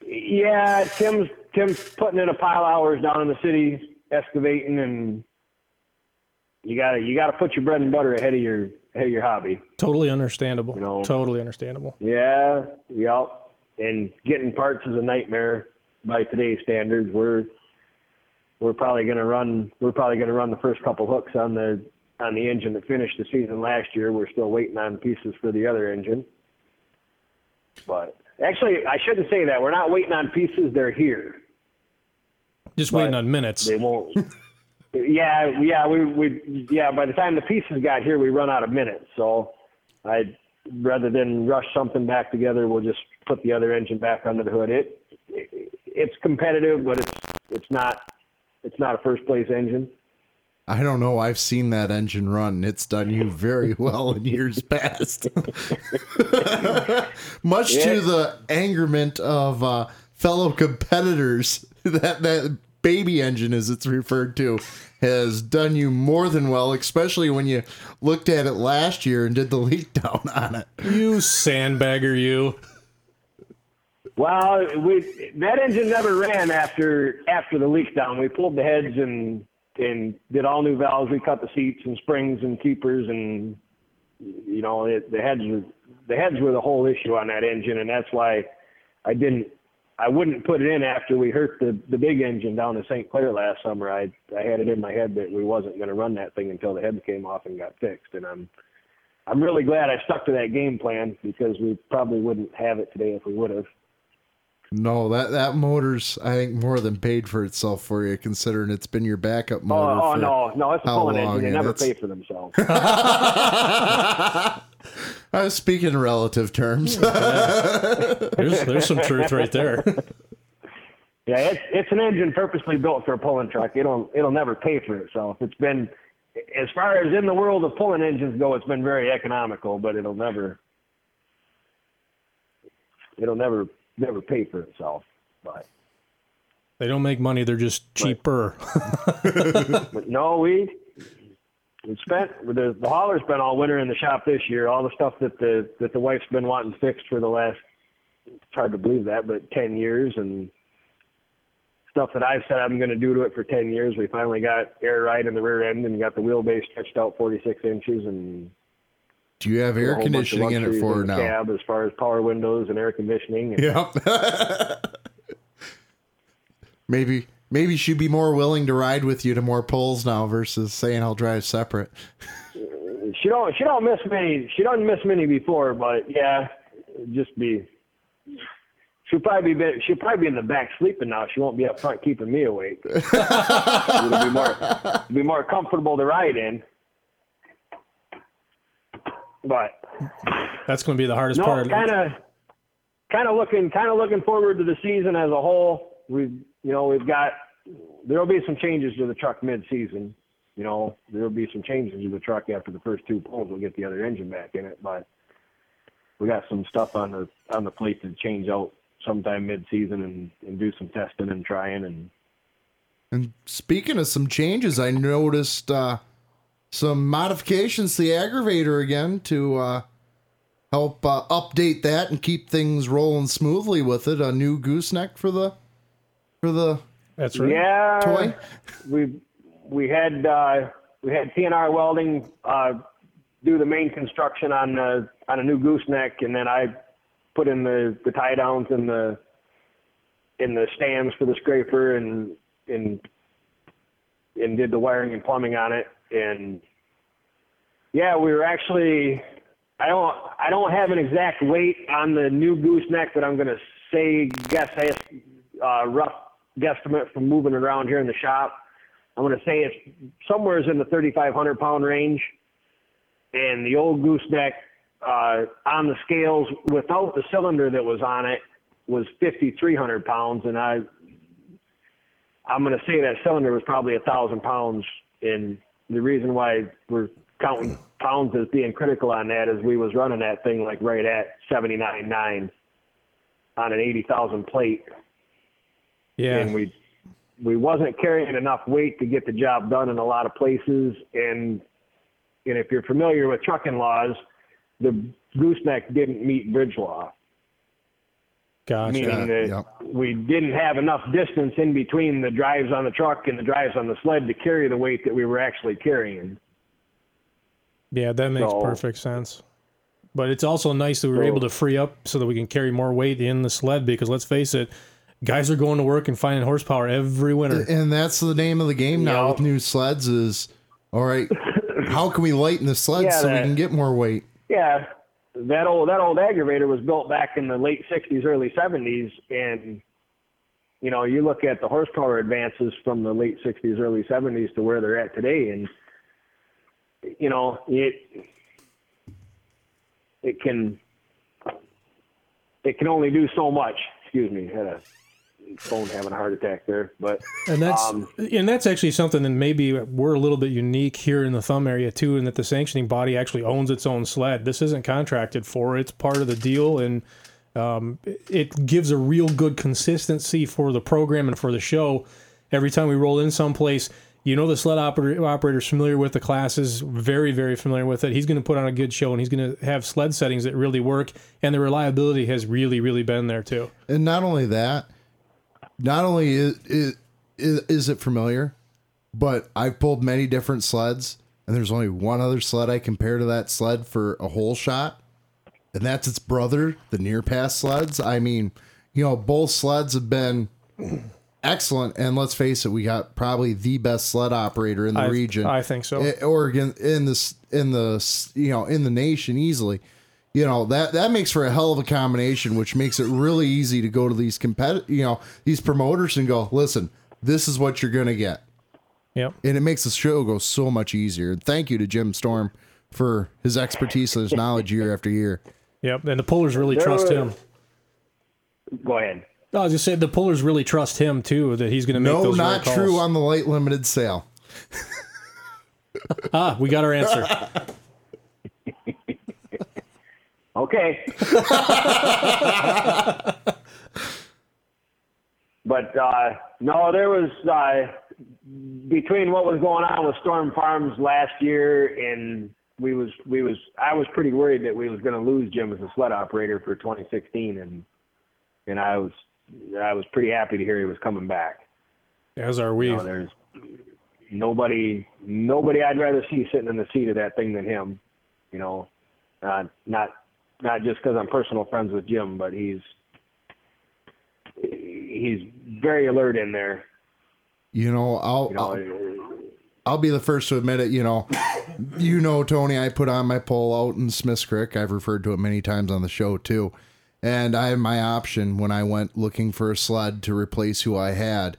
Yeah, Tim's Tim's putting in a pile of hours down in the city excavating, and you gotta you gotta put your bread and butter ahead of your ahead of your hobby. Totally understandable. know. Totally understandable. Yeah, yep. And getting parts is a nightmare by today's standards. We're we're probably gonna run we're probably gonna run the first couple hooks on the on the engine that finished the season last year. We're still waiting on pieces for the other engine. But actually I shouldn't say that. We're not waiting on pieces, they're here. Just waiting on minutes. They won't Yeah, yeah, we we yeah, by the time the pieces got here we run out of minutes. So I rather than rush something back together, we'll just put the other engine back under the hood. It, it it's competitive, but it's it's not it's not a first place engine. I don't know. I've seen that engine run. It's done you very well in years past. Much Yeah. to the angerment of uh, fellow competitors, that that baby engine, as it's referred to, has done you more than well. Especially when you looked at it last year and did the leak down on it. You sandbagger, you. Well, we that engine never ran after after the leak down. We pulled the heads and and did all new valves. We cut the seats and springs and keepers and you know it, the heads were the heads were the whole issue on that engine, and that's why I didn't I wouldn't put it in after we hurt the the big engine down in St. Clair last summer. I I had it in my head that we wasn't going to run that thing until the heads came off and got fixed, and I'm I'm really glad I stuck to that game plan because we probably wouldn't have it today if we would have. No, that that motor's I think more than paid for itself for you, considering it's been your backup oh, motor. Oh, oh for no, no, it's a pulling long, engine. They never it's- pay for themselves. I was uh, speaking in relative terms. There's there's some truth right there. Yeah, it's it's an engine purposely built for a pulling truck. It'll it'll never pay for itself. It's been as far as in the world of pulling engines go, it's been very economical, but it'll never it'll never never pay for itself. But They don't make money; they're just cheaper. but no, we we spent the the hauler's been all winter in the shop this year. All the stuff that the that the wife's been wanting fixed for the last it's hard to believe that, but ten years and stuff that I've said I'm going to do to it for ten years. We finally got air ride in the rear end and got the wheelbase stretched out 46 inches and Do you have air whole bunch of conditioning in it for the now? Cab as far as power windows and air conditioning. And Yep. maybe maybe she'd be more willing to ride with you to more pulls now versus saying I'll drive separate. She don't she don't miss many she doesn't miss many before, but yeah, just be she'll probably be she'll probably be in the back sleeping now. She won't be up front keeping me awake. It'll be more it'll be more comfortable to ride in. But That's going to be the hardest no, part. kind of kind of looking kind of looking forward to the season as a whole. We've you know we've got there'll be some changes to the truck mid season. You know there'll be some changes to the truck after the first two pulls. We'll get the other engine back in it, but we got some stuff on the on the plate to change out sometime mid season and, and do some testing and trying and And speaking of some changes, I noticed uh, some modifications to the aggravator again to uh, help uh, update that and keep things rolling smoothly with it. A new gooseneck for the for the That's right. Yeah, Toy? we we had uh, we had TNR Welding uh, do the main construction on uh, on a new gooseneck, and then I put in the the tie downs and the in the stands for the scraper, and and and did the wiring and plumbing on it, and yeah, we were actually. I don't. I don't have an exact weight on the new gooseneck, but I'm going to say guess uh, rough guesstimate from moving around here in the shop. I'm going to say it's somewhere in the 3,500 pound range. And the old gooseneck uh, on the scales without the cylinder that was on it was 5,300 pounds. And I, I'm going to say that cylinder was probably a thousand pounds. And the reason why we're counting pounds as being critical on that is we was running that thing like right at 79.9 on an 80,000 plate. Yeah. and we we wasn't carrying enough weight to get the job done in a lot of places. And and if you're familiar with trucking laws the gooseneck didn't meet bridge law Gotcha. meaning that yep. we didn't have enough distance in between the drives on the truck and the drives on the sled to carry the weight that we were actually carrying Yeah, that makes So- perfect sense. But it's also nice that we were So- able to free up so that we can carry more weight in the sled because let's face it, guys are going to work and finding horsepower every winter. and that's the name of the game now Yeah. with new sleds is all right. How can we lighten the sled Yeah, so we can get more weight? Yeah, that old that old aggravator was built back in the late '60s, early '70s, and you know you look at the horsepower advances from the late '60s, early '70s to where they're at today, and you know it it can it can only do so much. Excuse me, had a phone having a heart attack there, but And that's Um, and that's actually something that maybe we're a little bit unique here in the thumb area too, in that the sanctioning body actually owns its own sled. This isn't contracted for; it's part of the deal, and um, it gives a real good consistency for the program and for the show. Every time we roll in someplace, you know the sled operator operator's familiar with the classes, very very familiar with it. He's going to put on a good show, and he's going to have sled settings that really work, and the reliability has really really been there too. And not only that, not only is, is, is it familiar, but I've pulled many different sleds, and there's only one other sled I compare to that sled for a whole shot, and that's its brother, the near pass sleds. I mean, you know, both sleds have been excellent, and let's face it, we got probably the best sled operator in the I- region. I think so. Eh, I- Oregon in this in the you know in the nation easily. You know that that makes for a hell of a combination, which makes it really easy to go to these competitive, you know, these promoters and go, listen, this is what you're gonna get, Yep. and it makes the show go so much easier. And thank you to Jim Storm for his expertise and his knowledge year after year. Yep. And the pullers really There trust were- him. go ahead. No, I was just saying the pullers really trust him too that he's going to make No, those right not calls. true on the light limited sale. ah, we got our answer. Okay. but uh, no, there was uh, between what was going on with Storm Farms last year and we was we was I was pretty worried that we was going to lose Jim as a sled operator for 2016 and and I was I was pretty happy to hear he was coming back. As are we. You know, there's nobody nobody I'd rather see sitting in the seat of that thing than him. You know, uh, not not just because I'm personal friends with Jim, but he's he's very alert in there. You know, I'll, You know, I'll I'll be the first to admit it. You know, you know, Tony, I put on my pole out in Smiths Creek. I've referred to it many times on the show too, and I had my option when I went looking for a sled to replace who I had.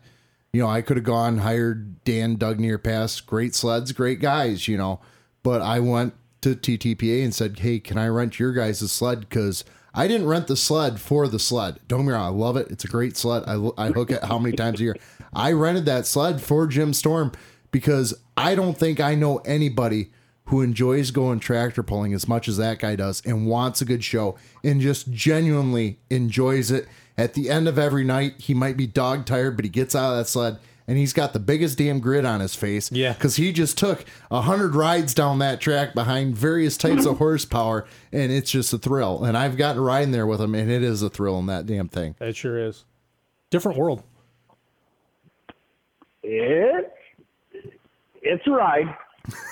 You know, I could have gone hired Dan Dugny Pass, great sleds, great guys. You know, but I went to TTPA and said, "Hey, can I rent your guys' sled?" Because I didn't rent the sled for the sled. Don't me wrong, I love it. It's a great sled. I, I hook it how many times a year. I rented that sled for Jim Storm because I don't think I know anybody who enjoys going tractor pulling as much as that guy does and wants a good show and just genuinely enjoys it. At the end of every night, he might be dog tired, but he gets out of that sled and he's got the biggest damn grid on his face. Yeah. Because he just took a hundred rides down that track behind various types of horsepower, and it's just a thrill. And I've gotten riding there with him, and it is a thrill in that damn thing. It sure is. Different world. it it's a ride.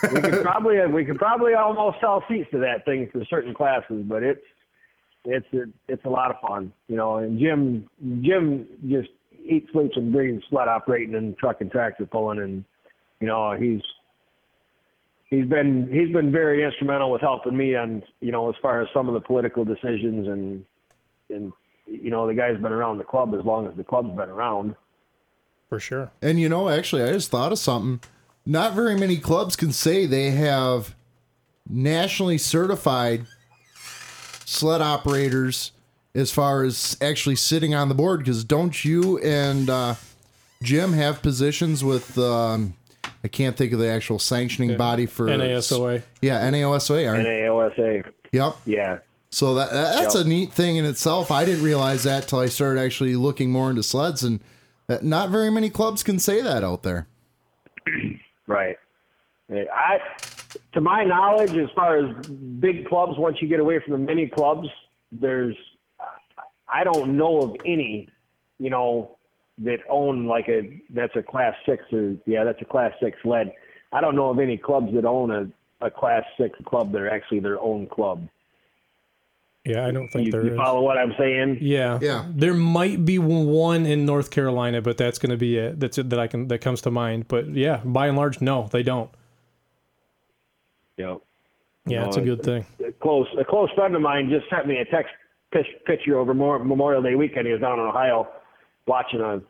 We could probably we could probably almost sell seats to that thing for certain classes, but it's it's a, it's a lot of fun, you know. And Jim Jim just eats, sleeps, and breathes sled operating and truck and tractor pulling, and you know he's he's been he's been very instrumental with helping me on you know as far as some of the political decisions and and you know the guy's been around the club as long as the club's been around. For sure. And you know, actually, I just thought of something. Not very many clubs can say they have nationally certified sled operators as far as actually sitting on the board. Because don't you and uh, Jim have positions with? Um, I can't think of the actual sanctioning body for NASOA. Yeah, NAOSA. Aren't, NAOSA. Yep. Yeah. So that that's Yep. a neat thing in itself. I didn't realize that till I started actually looking more into sleds, and that not very many clubs can say that out there. Right. I, to my knowledge, as far as big clubs, once you get away from the mini clubs, there's, I don't know of any, you know, that own like a that's a class six or yeah that's a class six lead. I don't know of any clubs that own a, a class six club that are actually their own club. Yeah, I don't think You, there you is. follow what I'm saying? Yeah. Yeah. There might be one in North Carolina, but that's going to be it. That's it that I can that comes to mind. But yeah, by and large, no, they don't. Yep. Yeah, No, it's a good thing. a close a close friend of mine just sent me a text pic- picture over Memorial Day weekend. He was down in Ohio watching a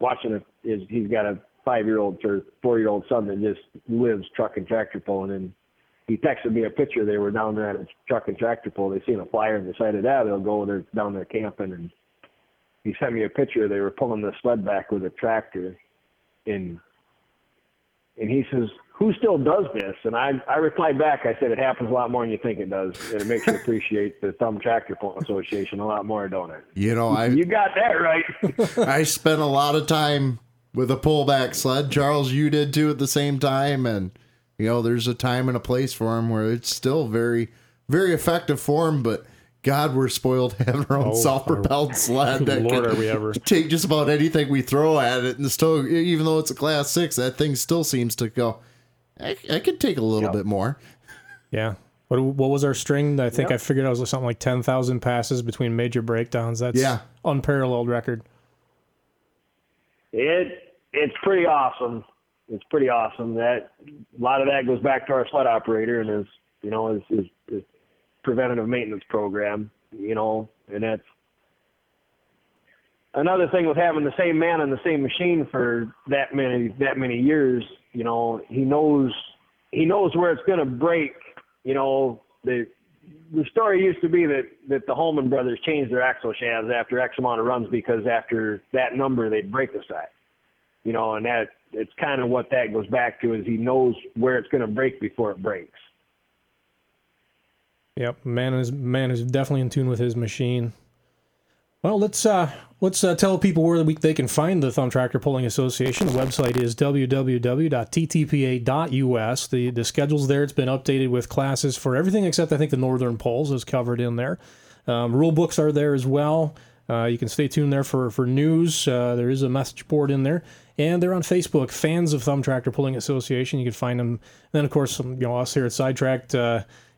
watching a his, he's got a five year old or four year old son that just lives truck and tractor pulling and he texted me a picture. They were down there at a truck and tractor pull. They seen a flyer and decided, ah, they'll go there down there camping and he sent me a picture. They were pulling the sled back with a tractor and and he says, Who still does this? And I, I replied back, I said, It happens a lot more than you think it does. And it makes you appreciate the Thumb Tractor Pull Association a lot more, don't it? You know, I You got that right. I spent a lot of time with a pullback sled. Charles, you did too at the same time, and you know, there's a time and a place for them where it's still very, very effective for them. But God, we're spoiled having our own Oh, self-propelled sled that Lord, can are we ever. take just about anything we throw at it, and still, even though it's a class six, that thing still seems to go. I, I could take a little bit more. Yeah. What what was our string? I think I figured out it was something like ten thousand passes between major breakdowns. That's Yeah. unparalleled record. it it's pretty awesome. It's pretty awesome. That a lot of that goes back to our sled operator and his you know his, his, his preventative maintenance program. You know, and that's another thing with having the same man on the same machine for that many that many years. You know, he knows he knows where it's going to break. You know, the the story used to be that that the Holman brothers changed their axle shafts after X amount of runs because after that number they'd break the side. You know, and that it's kind of what that goes back to is he knows where it's going to break before it breaks. Yep, man is man is definitely in tune with his machine. Well, let's uh, let's uh, tell people where they can find the Thumb Tractor Pulling Association. The website is www.ttpa.us. The the schedule's there. It's been updated with classes for everything except I think the Northern Poles is covered in there. Um, rule books are there as well. Uh, you can stay tuned there for for news. Uh, there is a message board in there, and they're on Facebook. Fans of Thumb Tractor Pulling Association. You can find them. And then of course, you know us here at Sidetracked.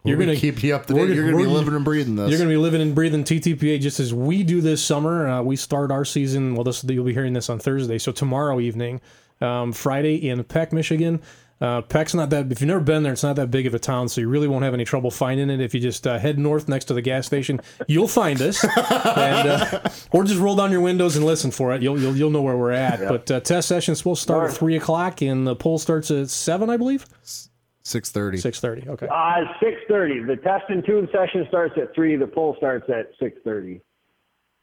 You're gonna keep you up to date. You're gonna be living and breathing this. You're gonna be living and breathing TTPA just as we do this summer. Uh, we start our season. Well, this you'll be hearing this on Thursday, so tomorrow evening, um, Friday in Peck, Michigan. Uh, Peck's not that. If you've never been there, it's not that big of a town, so you really won't have any trouble finding it. If you just uh, head north next to the gas station, you'll find us, and uh, or just roll down your windows and listen for it. You'll you'll, you'll know where we're at. But uh, test sessions will start at three o'clock, and the poll starts at seven, I believe. Six thirty. Six thirty. Okay. Uh, six thirty. The test and tune session starts at three. The poll starts at six thirty.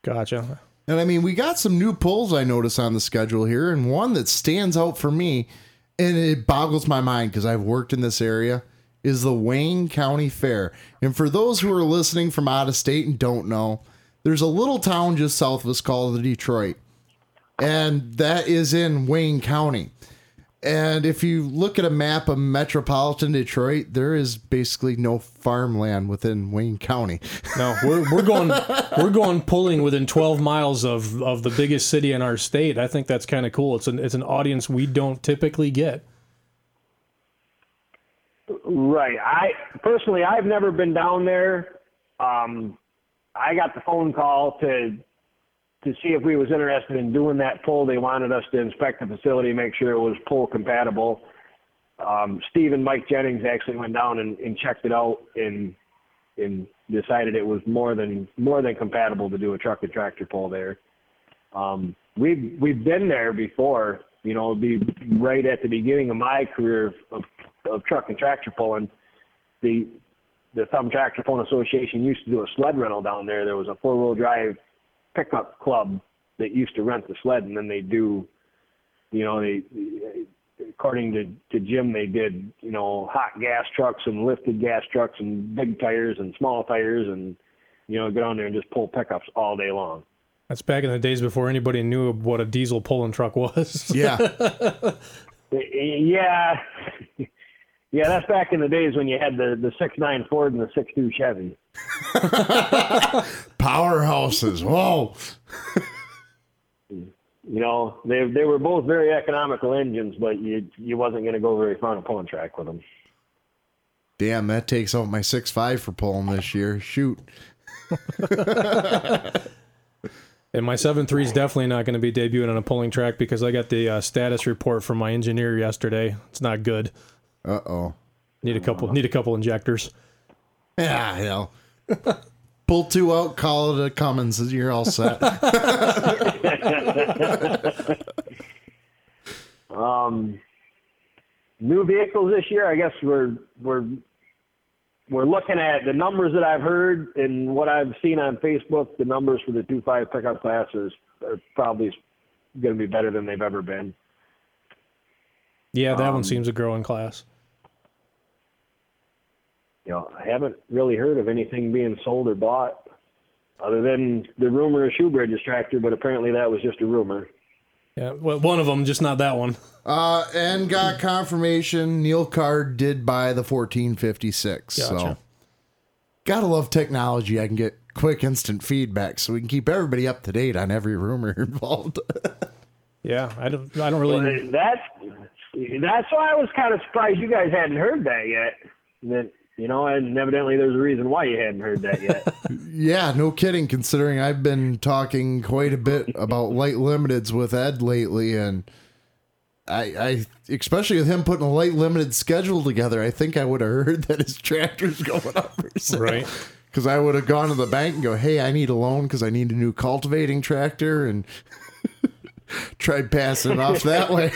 Gotcha. And I mean, we got some new polls I notice on the schedule here, and one that stands out for me, and it boggles my mind because I've worked in this area, is the Wayne County Fair. And for those who are listening from out of state and don't know, there's a little town just south of us called Detroit, and that is in Wayne County. And if you look at a map of metropolitan Detroit, there is basically no farmland within Wayne County. No, we're we're going we're going pulling within 12 miles of of the biggest city in our state. I think that's kind of cool. It's an it's an audience we don't typically get. Right. I personally, I've never been down there. Um, I got the phone call to to see if we was interested in doing that pull. They wanted us to inspect the facility, make sure it was pull compatible. Um, Steve and Mike Jennings actually went down and, and checked it out and and decided it was more than more than compatible to do a truck and tractor pull there. Um, we've we've been there before. You know, be right at the beginning of my career of, of truck and tractor pulling. The the Thumb Tractor Pulling Association used to do a sled rental down there. There was a four wheel drive pickup club that used to rent the sled, and then they do, you know, they according to to Jim, they did you know hot gas trucks and lifted gas trucks and big tires and small tires and you know go down there and just pull pickups all day long. That's back in the days before anybody knew what a diesel pulling truck was. Yeah. Yeah, yeah, that's back in the days when you had the the six nine Ford and the six two Chevy. Powerhouses. Whoa. You know, they they were both very economical engines, but you you wasn't going to go very far on a pulling track with them. Damn, that takes out my six five for pulling this year. Shoot. And my 7.3 is definitely not going to be debuting on a pulling track because I got the uh, status report from my engineer yesterday. It's not good. Uh oh. Need a couple need a couple injectors. Yeah, hell. Pull two out, call it a Cummins, and you're all set. Um, new vehicles this year, I guess we're we're we're looking at the numbers that I've heard and what I've seen on Facebook. The numbers for the two five pickup classes are probably going to be better than they've ever been. Yeah, that Um, one seems a growing class. You know, I haven't really heard of anything being sold or bought, other than the rumor of Shoebridge's tractor. But apparently, that was just a rumor. Yeah, well, one of them, just not that one. uh, and got confirmation Neil Card did buy the 1456. So, gotta love technology. I can get quick instant feedback so we can keep everybody up to date on every rumor involved. Yeah, I don't I don't really. Well, that's that's why I was kind of surprised you guys hadn't heard that yet. That you know, and evidently there's a reason why you hadn't heard that yet. yeah, no kidding, considering I've been talking quite a bit about light limiteds with Ed lately and I, I especially with him putting a light limited schedule together, I think I would have heard that his tractor's going up for sale. Right. Because I would have gone to the bank and go, "Hey, I need a loan because I need a new cultivating tractor," and tried passing it off that way.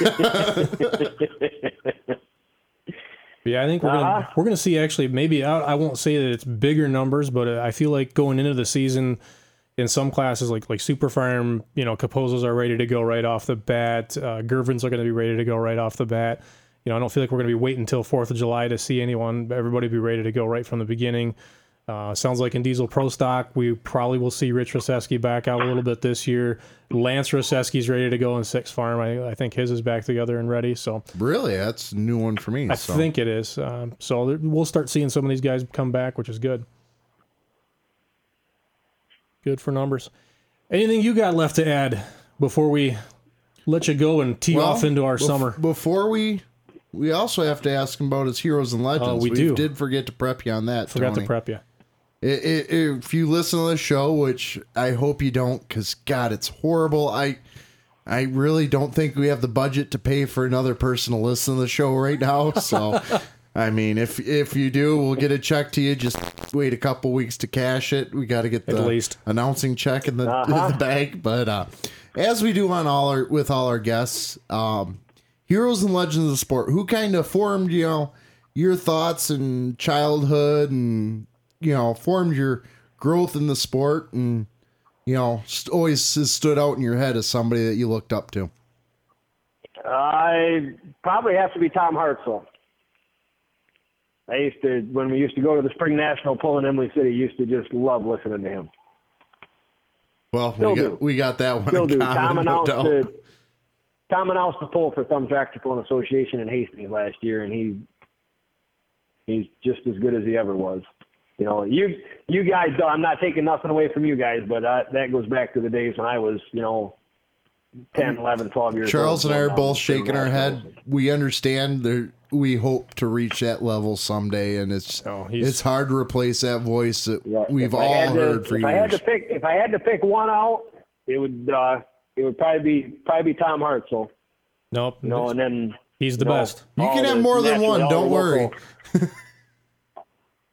Yeah, I think we're gonna Uh-huh. we're gonna see actually maybe I, I won't say that it's bigger numbers, but I feel like going into the season in some classes like like Super Farm, you know, Capozos are ready to go right off the bat. Uh, Gervins are going to be ready to go right off the bat. You know, I don't feel like we're going to be waiting until Fourth of July to see anyone. Everybody be ready to go right from the beginning. Uh, sounds like in Diesel Pro Stock, we probably will see Rich Roseski back out a little bit this year. Lance Roseski's ready to go in Six Farm. I, I think his is back together and ready. So Really, that's a new one for me. I so. think it is. Um, so there, we'll start seeing some of these guys come back, which is good. Good for numbers. Anything you got left to add before we let you go and tee Well, off into our bef- summer? Before we, we also have to ask him about his heroes and legends. Oh, we do. did forget to prep you on that. Forgot Tony. to prep you. If you listen to the show, which I hope you don't, because God, it's horrible. I I really don't think we have the budget to pay for another person to listen to the show right now. So, I mean, if if you do, we'll get a check to you. Just wait a couple weeks to cash it. We got to get the At least. announcing check in the, Uh-huh. in the bag. But uh, as we do on all our with all our guests, um, heroes and legends of the sport, who kind of formed you know your thoughts and childhood and you know formed your growth in the sport and you know always has stood out in your head as somebody that you looked up to. I probably have to be Tom Hartzell. I used to when we used to go to the Spring National pull in Imlay City. Used to just love listening to him. Well, Still we do. got we got that one. Still do. common, Tom no announced doubt. the Tom announced the pull for Thumb Tractor Pulling Association in Hastings last year, and he he's just as good as he ever was. You know, you you guys. I'm not taking nothing away from you guys, but uh, that goes back to the days when I was, you know, 10, 11, 12 years Charles old. Charles and I are both shaking our Nationals. head. We understand that we hope to reach that level someday, and it's Oh, it's hard to replace that voice that Yeah, we've all to- heard for if years. I had to pick, if I had to pick one out, it would uh, it would probably be probably be Tom Hartzell. Nope. You know, and then He's the you know, best. You can have more than one, don't the worry.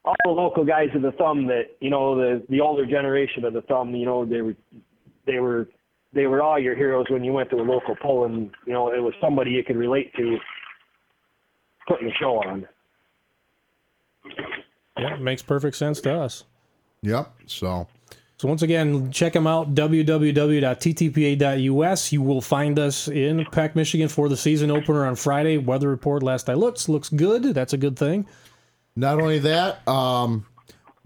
Local- all the local guys of the thumb that you know the the older generation of the thumb, you know they were they were they were all your heroes when you went to a local pull, and you know it was somebody you could relate to putting the show on. Yeah, it makes perfect sense to us. Yep. So So once again, check them out, www.ttpa.us. You will find us in Peck, Michigan for the season opener on Friday. Weather report last I looked looks good. That's a good thing. Not only that, um,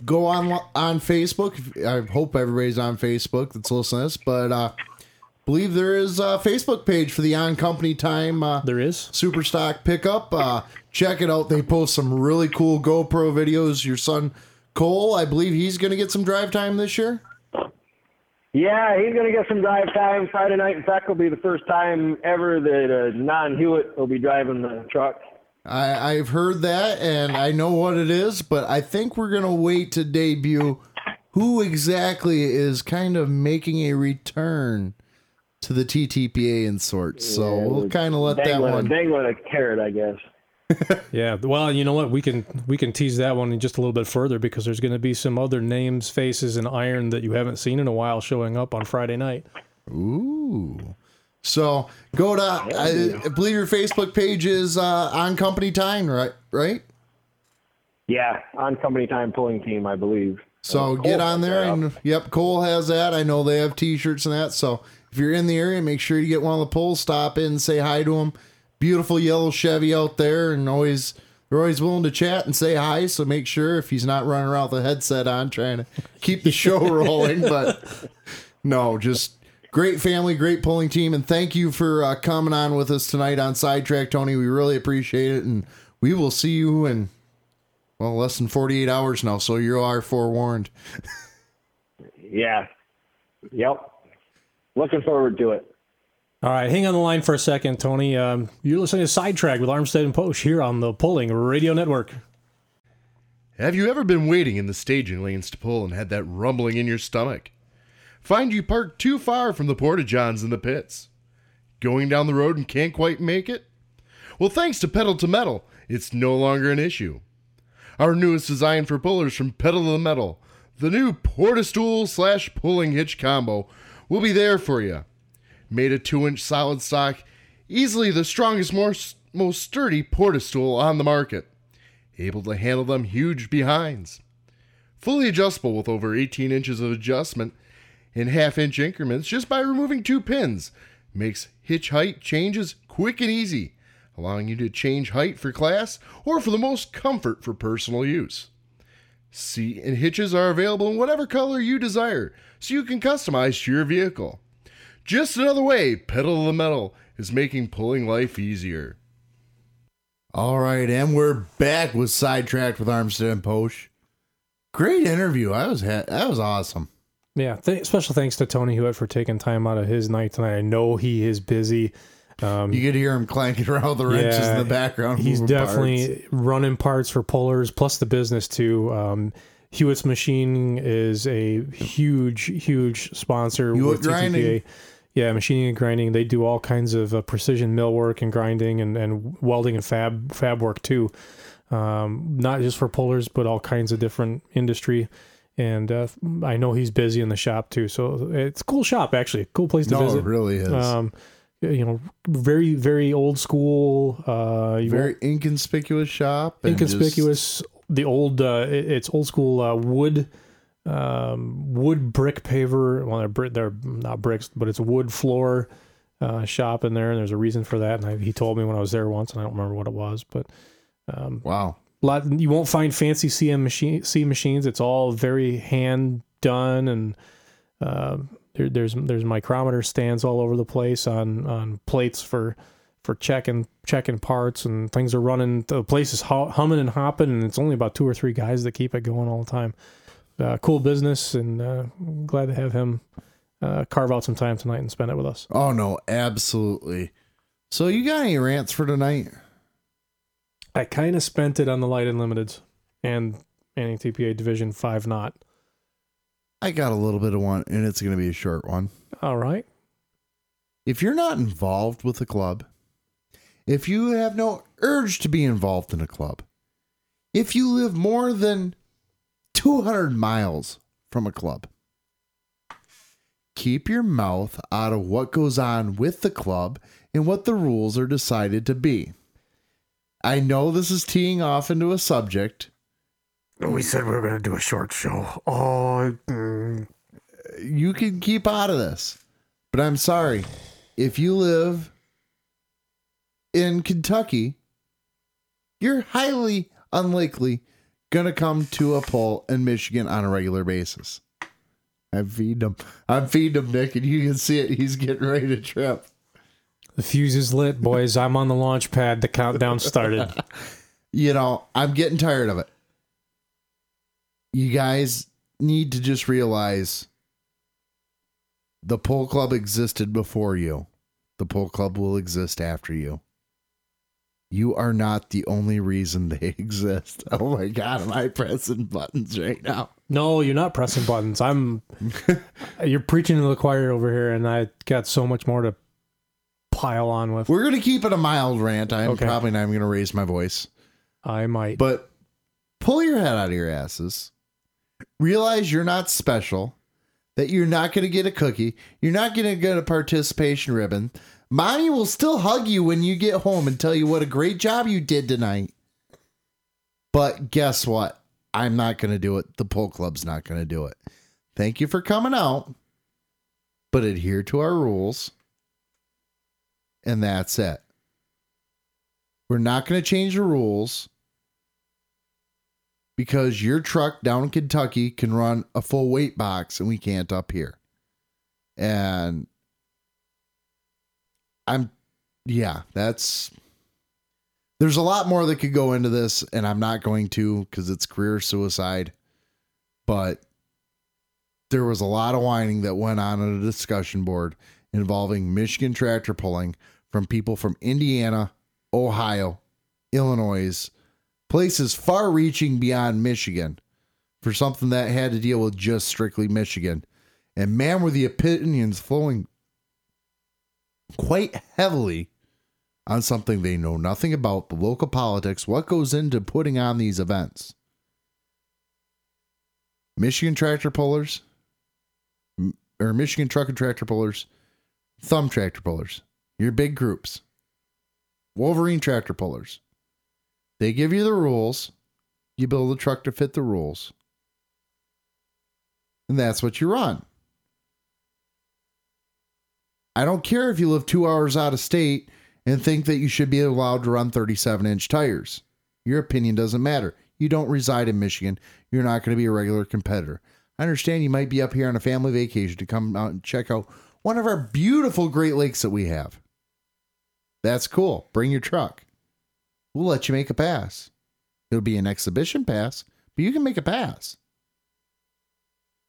go on on Facebook. I hope everybody's on Facebook that's listening to this, but uh, believe there is a Facebook page for the on company time. Uh, There is. super stock pickup. Uh, check it out. They post some really cool GoPro videos. Your son Cole, I believe he's going to get some drive time this year. Yeah, he's going to get some drive time Friday night. In fact, will be the first time ever that a non-Hewitt will be driving the truck. I, I've heard that and I know what it is, but I think we're going to wait to debut who exactly is kind of making a return to the TTPA in sorts. So we'll kind of let that Dangling, one. dangling a carrot, I guess. Yeah. Well, you know what? We can we can tease that one just a little bit further because there's going to be some other names, faces, and iron that you haven't seen in a while showing up on Friday night. Ooh. So go to, I, I believe your Facebook page is uh, on company time, right? Right? Yeah, on company time pulling team, I believe. So get on there and yep, Cole has that. I know they have t-shirts and that. So if you're in the area, make sure you get one of the polls, stop in, say hi to them. Beautiful yellow Chevy out there and always they're always willing to chat and say hi. So make sure if he's not running around with the headset on trying to keep the show rolling. But no, just great family, great pulling team, and thank you for uh, coming on with us tonight on Sidetrack, Tony. We really appreciate it, and we will see you in well less than 48 hours now. So you are forewarned. Yeah. Yep. Looking forward to it. All right, hang on the line for a second, Tony. Um, you're listening to Sidetrack with Armstead and Posh here on the Pulling Radio Network. Have you ever been waiting in the staging lanes to pull and had that rumbling in your stomach? Find you parked too far from the porta johns in the pits? Going down the road and can't quite make it? Well, thanks to Pedal to Metal, it's no longer an issue. Our newest design for pullers from Pedal to Metal, the new porta stool slash pulling hitch combo, will be there for you. Made a 2 inch solid stock, easily the strongest, most sturdy porta stool on the market. able to handle them huge behinds. Fully adjustable with over 18 inches of adjustment in half inch increments just by removing two pins. Makes hitch height changes quick and easy, allowing you to change height for class or for the most comfort for personal use. Seat and hitches are available in whatever color you desire, so you can customize to your vehicle. Just another way Pedal to the Metal is making pulling life easier. All right, and we're back with sidetracked with Armstead and Posh. Great interview. I was ha- that was awesome. Yeah, th- special thanks to Tony Hewitt for taking time out of his night tonight. I know he is busy. Um, You could hear him clanking around the wrenches in the background. He's definitely parts. running parts for pullers, plus the business too. Um, Hewitt's Machining is a huge, huge sponsor Hewitt with TTPA. Grinding. Yeah, machining and grinding. They do all kinds of uh, precision mill work and grinding and, and welding and fab fab work too. Um, not just for pullers, but all kinds of different industry. And uh, I know he's busy in the shop too, so it's a cool shop actually, cool place to No, visit. it really is. Um, you know, very very old school. Uh, Very inconspicuous shop. and just- inconspicuous. The old, uh, it- it's old school uh, wood, um, wood brick paver. Well, they're, bri- they're not bricks, but it's a wood floor uh, shop in there, and there's a reason for that. And I, he told me when I was there once, and I don't remember what it was, but um, wow. Lot you won't find fancy CNC machine C machines. It's all very hand done, and uh, there, there's there's micrometer stands all over the place on on plates for for checking checking parts and things are running. The place is humming and hopping, and it's only about two or three guys that keep it going all the time. Uh, cool business, and uh, glad to have him uh, carve out some time tonight and spend it with us. Oh no, absolutely. So you got any rants for tonight? I kind of spent it on the light and limiteds and NTPA Division Five knot. I got a little bit of one, and it's going to be a short one. All right. If you're not involved with a club, if you have no urge to be involved in a club, if you live more than 200 miles from a club, keep your mouth out of what goes on with the club and what the rules are decided to be. I know this is teeing off into a subject. We said we were going to do a short show. Oh, mm, you can keep out of this. But I'm sorry. If you live in Kentucky, you're highly unlikely going to come to a poll in Michigan on a regular basis. I'm feeding him. I'm feeding him, Nick, and you can see it. He's getting ready to trip. The fuse is lit, boys. I'm on the launch pad. The countdown started. You know, I'm getting tired of it. You guys need to just realize the pole club existed before you. The pole club will exist after you. You are not the only reason they exist. Oh my god, am I pressing buttons right now? No, you're not pressing buttons. I'm. you're preaching to the choir over here, and I got so much more to pile on with. We're gonna keep it a mild rant. I'm Okay. probably not even gonna raise my voice. I might. But pull your head out of your asses. Realize you're not special, that you're not going to get a cookie, you're not going to get a participation ribbon. Mommy will still hug you when you get home and tell you what a great job you did tonight. But guess what? I'm not going to do it. The pull club's not going to do it. Thank you for coming out, but adhere to our rules. And that's it. We're not going to change the rules because your truck down in Kentucky can run a full weight box and we can't up here. And I'm, yeah, that's, there's a lot more that could go into this, and I'm not going to because it's career suicide. But there was a lot of whining that went on at a discussion board involving Michigan tractor pulling from people from Indiana, Ohio, Illinois, places far reaching beyond Michigan for something that had to deal with just strictly Michigan. And man, were the opinions flowing quite heavily on something they know nothing about the local politics, what goes into putting on these events. Michigan tractor pullers, or Michigan truck and tractor pullers, thumb tractor pullers, your big groups, Wolverine tractor pullers. They give you the rules. you build a truck to fit the rules. And that's what you run. I don't care if you live two hours out of state and think that you should be allowed to run 37 inch tires. Your opinion doesn't matter. You don't reside in Michigan. You're not going to be a regular competitor. I understand you might be up here on a family vacation to come out and check out one of our beautiful Great Lakes that we have. That's cool. Bring your truck. We'll let you make a pass. It'll be an exhibition pass, but you can make a pass.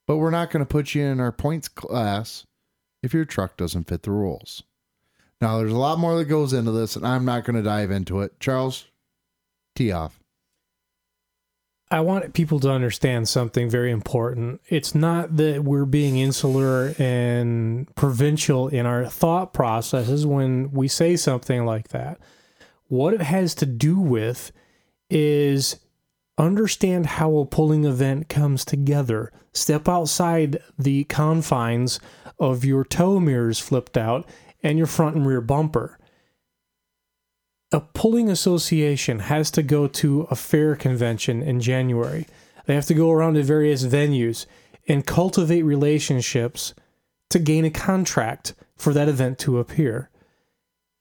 But we're not going to put you in our points class if your truck doesn't fit the rules. Now, there's a lot more that goes into this, and I'm not going to dive into it. Charles, tee off. I want people to understand something very important. It's not that we're being insular and provincial in our thought processes when we say something like that. What it has to do with is understand how a pulling event comes together. Step outside the confines of your tow mirrors flipped out and your front and rear bumper a pulling association has to go to a fair convention in January. They have to go around to various venues and cultivate relationships to gain a contract for that event to appear.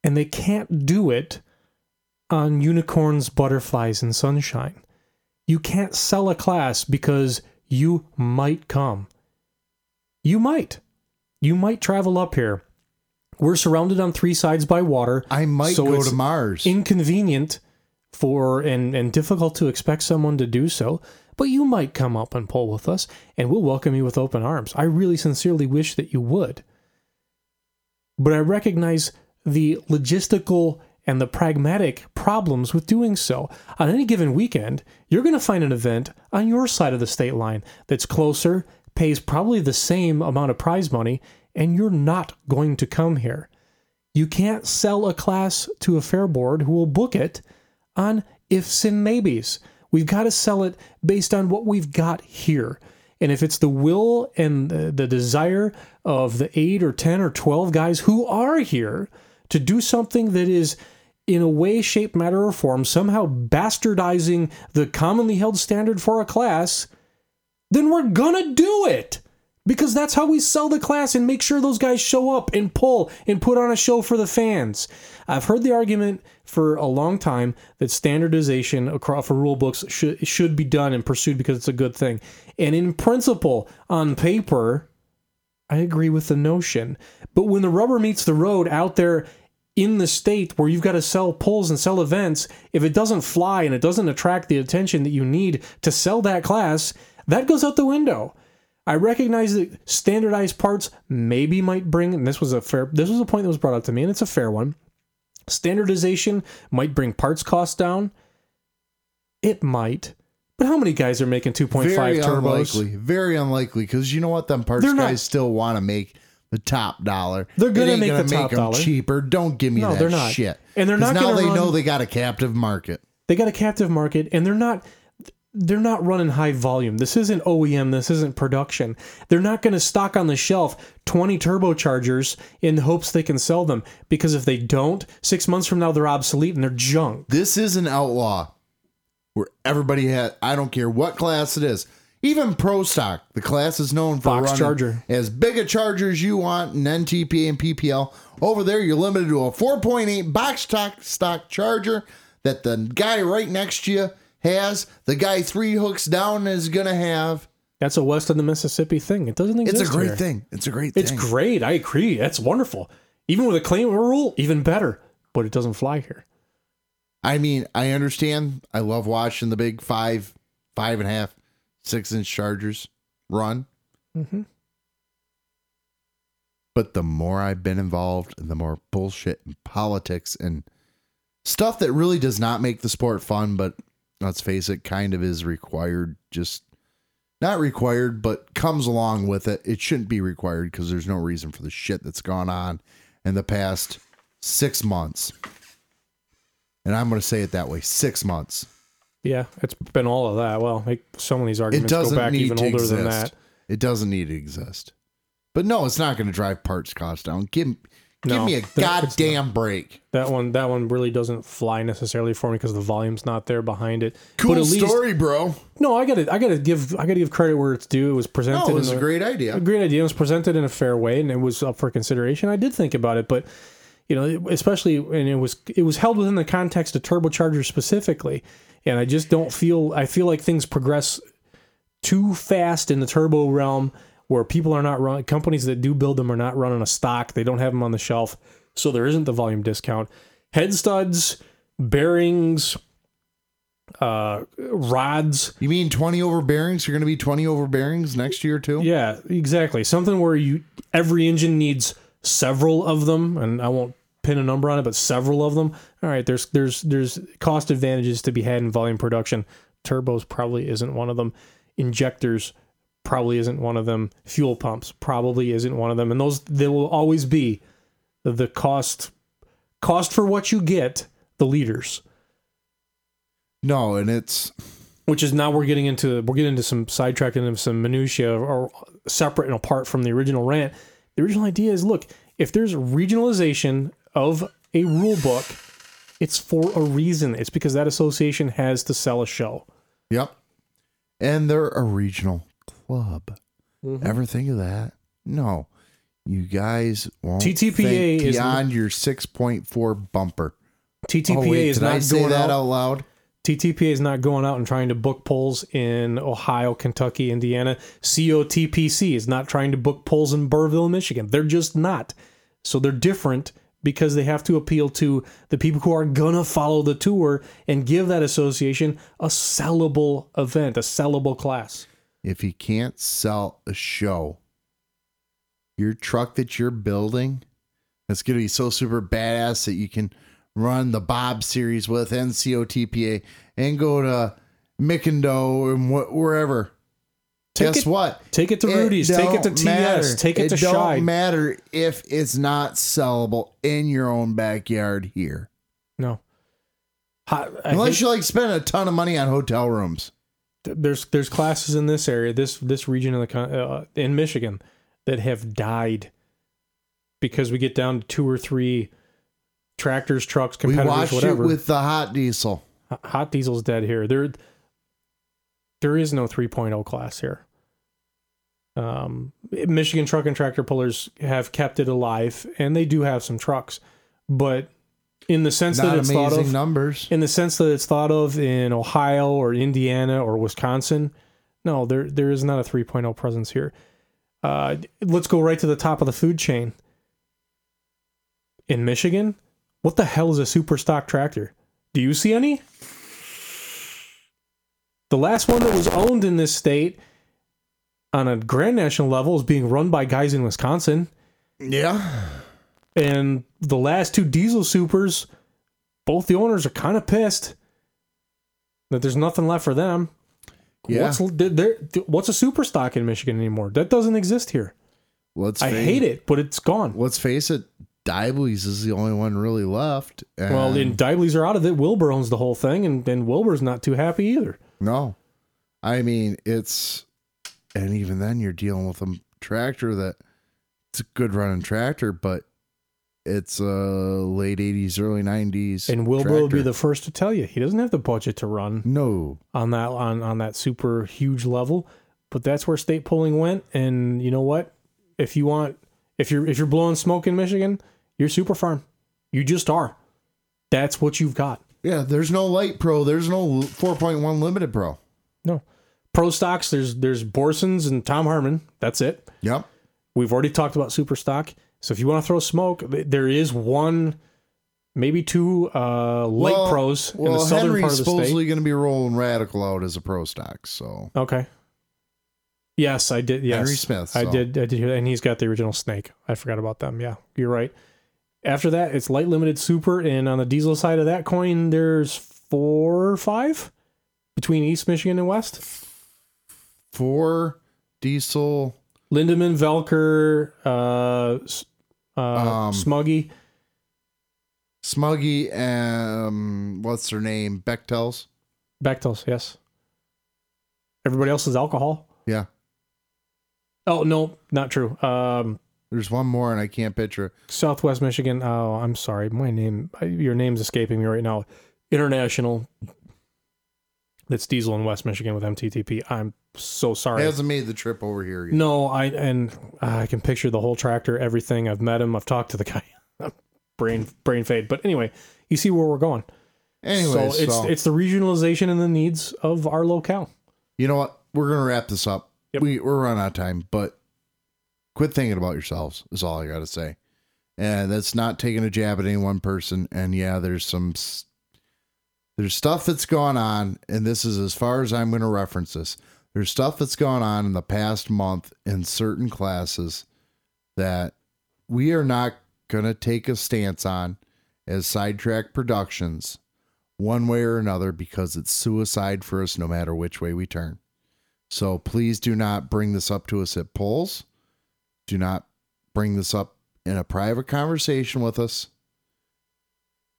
And they can't do it on unicorns, butterflies, and sunshine. You can't sell a class because you might come. You might. You might travel up here we're surrounded on three sides by water. I might so go to Mars. Inconvenient for and and difficult to expect someone to do so. But you might come up and pull with us, and we'll welcome you with open arms. I really sincerely wish that you would. But I recognize the logistical and the pragmatic problems with doing so. On any given weekend, you're going to find an event on your side of the state line that's closer, pays probably the same amount of prize money, and you're not going to come here. You can't sell a class to a fair board who will book it on ifs and maybes. We've got to sell it based on what we've got here. And if it's the will and the, desire of the eight or 10 or 12 guys who are here to do something that is in a way, shape, matter, or form, somehow bastardizing the commonly held standard for a class, then we're gonna do it because that's how we sell the class and make sure those guys show up and pull and put on a show for the fans. I've heard the argument for a long time that standardization across for rule books should should be done and pursued because it's a good thing. And in principle, on paper, I agree with the notion. But when the rubber meets the road out there in the state where you've got to sell pulls and sell events, if it doesn't fly and it doesn't attract the attention that you need to sell that class, that goes out the window. I recognize that standardized parts maybe might bring, and this was a fair, this was a point that was brought up to me, and it's a fair one. Standardization might bring parts costs down. It might, but how many guys are making 2.5 very turbos? unlikely. Very unlikely because you know what? Them parts They're not- guys still want to make the top dollar. They're It ain't make the top make 'em dollar. cheaper. Don't give me No, that they're not. shit. And they're not now they run- know they got a captive market. They got a captive market, and they're not they're not running high volume. This isn't OEM. This isn't production. They're not going to stock on the shelf 20 turbochargers in hopes they can sell them because if they don't, six months from now they're obsolete and they're junk. This is an outlaw where everybody had. I don't care what class it is. Even Pro Stock, the class is known for Box running charger. as big a charger as you want in NTPA and PPL. Over there, you're limited to a 4.8 box stock stock charger that the guy right next to you has. The guy three hooks down is gonna have. That's a west of the Mississippi thing. It doesn't exist. It's a great here. thing. It's a great It's thing. It's great. I agree. That's wonderful. Even with a claim rule, even better. But it doesn't fly here. I mean, I understand. I love watching the big five, five and a half, six inch chargers run. Mm-hmm. But the more I've been involved the more bullshit and politics and stuff that really does not make the sport fun, but let's face it, kind of is required, just not required, but comes along with it. It shouldn't be required because there's no reason for the shit that's gone on in the past six months. And I'm going to say it that way six months. Yeah, it's been all of that. Well, like some of these arguments go back even older exist. than that. It doesn't need to exist. But no, it's not going to drive parts costs down. Give Give me a that- goddamn break. That one, that one really doesn't fly necessarily for me because the volume's not there behind it. Cool but at least, story, bro. no, I got to, I got to give, I got to give credit where it's due. It was presented. No, it was in a great idea. a great idea. It was presented in a fair way, and it was up for consideration. I did think about it, but you know, especially and it was it was held within the context of turbochargers specifically, and I just don't feel. I feel like things progress too fast in the turbo realm where people are not running. Companies that do build them are not running a stock. They don't have them on the shelf, so there isn't the volume discount. Head studs, bearings, uh, rods. You mean 20 over bearings? You're going to be 20 over bearings next year, too? Yeah, exactly. Something where you every engine needs several of them, and I won't pin a number on it, but several of them. All right, there's there's there's cost advantages to be had in volume production. Turbos probably isn't one of them. Injectors probably isn't one of them. Fuel pumps probably isn't one of them. And those they will always be the cost cost for what you get, the leaders. No, and it's which is now we're getting into we're getting into some sidetracking of some minutia or separate and apart from the original rant. The original idea is look, if there's regionalization of a rule book, it's for a reason. It's because that association has to sell a show. Yep. And they're a regional club. Mm-hmm. Ever think of that? No. You guys won't TTPA is- beyond your 6.4 bumper. TTPA oh, wait, is not going that out, out loud? TTPA is not going out and trying to book polls in Ohio, Kentucky, Indiana. COTPC is not trying to book polls in Burrville, Michigan. They're just not. So they're different because they have to appeal to the people who are gonna follow the tour and give that association a sellable event, a sellable class. If you can't sell a show, your truck that you're building, that's going to be so super badass that you can run the Bob series with NCOTPA and go to Mickendo and wh- wherever. Take Guess it- what? take it to Rudy's, take it to don't TS, take it to don't Scheid. matter if it's not sellable in your own backyard here. No. Hot, I Unless hate- you like spend a ton of money on hotel rooms. There's there's classes in this area, this this region of the uh, in Michigan that have died because we get down to two or three tractors, trucks, We competitors, watched whatever. it with the hot diesel. Hot diesel's dead here. There there is no 3.0 class here. Um, Michigan truck and tractor pullers have kept it alive, and they do have some trucks, but in the sense Not that it's thought of, numbers. in the sense that it's thought of in Ohio or Indiana or Wisconsin. No, there there is not a 3.0 presence here. Uh, let's go right to the top of the food chain. In Michigan, what the hell is a super stock tractor? Do you see any? The last one that was owned in this state on a grand national level is being run by guys in Wisconsin. Yeah. And the last two diesel supers, both the owners are kind of pissed that there's nothing left for them. Yeah. What's there, what's a super stock in Michigan anymore? That doesn't exist here. Let's I hate it, but it's gone. Let's face it, Diabetes is the only one really left. well, and- and are out of it. Wilbur owns the whole thing, and, and Wilbur's not too happy either. no, I mean it's, and even then you're dealing with a tractor that it's a good running tractor, but it's a late '80s, early '90s. And Wilbur will be the first to tell you he doesn't have the budget to run no. on that on, on that super huge level. But that's where state polling went. And you know what? If you want if you're if you're blowing smoke in Michigan, you're super farm. You just are. That's what you've got. Yeah, there's no light pro. There's no 4.1 limited pro. No. Pro stocks, there's there's Borsons and Tom Harmon. That's it. Yep. We've already talked about super stock. So if you want to throw smoke, there is one, maybe two uh, light Well- pros in well, the southern Henry's part of the supposedly going to be rolling radical out as a pro stock. So Okay. Yes, I did. Yes, Henry Smith, I did. I did hear that, and he's got the original snake. I forgot about them. Yeah, you're right. After that, it's light limited super, and on the diesel side of that coin, there's four or five between East Michigan and West. four diesel. Lindemann, Velker, uh, uh, Um, Smuggy. Smuggy, um, what's her name? Bechtels. Bechtels, yes. Everybody else is alcohol. Yeah. Oh no, not true. Um, There's one more, and I can't picture. Southwest Michigan. Oh, I'm sorry. My name, your name's escaping me right now. International. That's Diesel in West Michigan with MTTP. I'm so sorry. He Hasn't made the trip over here yet. No, I and uh, I can picture the whole tractor, everything. I've met him. I've talked to the guy. brain brain fade. But anyway, you see where we're going. Anyway, so it's so- it's the regionalization and the needs of our locale. You know what? We're gonna wrap this up. We we're running out of time, but quit thinking about yourselves is all I gotta say. And that's not taking a jab at any one person. And yeah, there's some there's stuff that's gone on, and this is as far as I'm gonna reference this. There's stuff that's gone on in the past month in certain classes that we are not gonna take a stance on as sidetrack productions one way or another because it's suicide for us no matter which way we turn. So please do not bring this up to us at polls. Do not bring this up in a private conversation with us.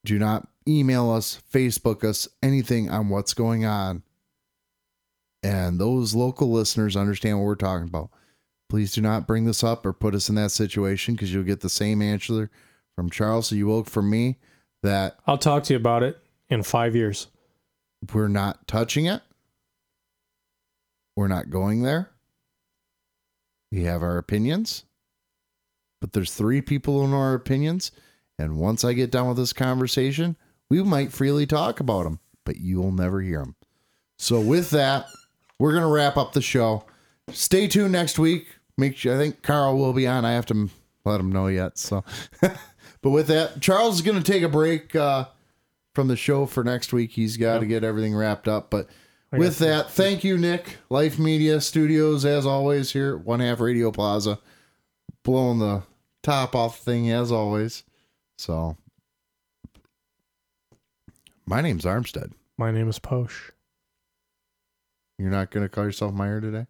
Do not email us, Facebook us, anything on what's going on. And those local listeners understand what we're talking about. Please do not bring this up or put us in that situation because you'll get the same answer from Charles. So you will from me that I'll talk to you about it in five years. we're not touching it. We're not going there. We have our opinions, but there's three people who know our opinions. And once I get done with this conversation, we might freely talk about them, but you will never hear them. So, with that, we're going to wrap up the show. Stay tuned next week. Make sure, I think Carl will be on. I have to let him know yet. So, but with that, Charles is going to take a break. Uh, from the show for next week. He's got to get everything wrapped up. But with that, thank you, Nick. Life Media Studios, as always, here at One Half Radio Plaza, blowing the top off the thing as always. So, my name's Armstead. My name is Posh. You're not going to call yourself Meyer today?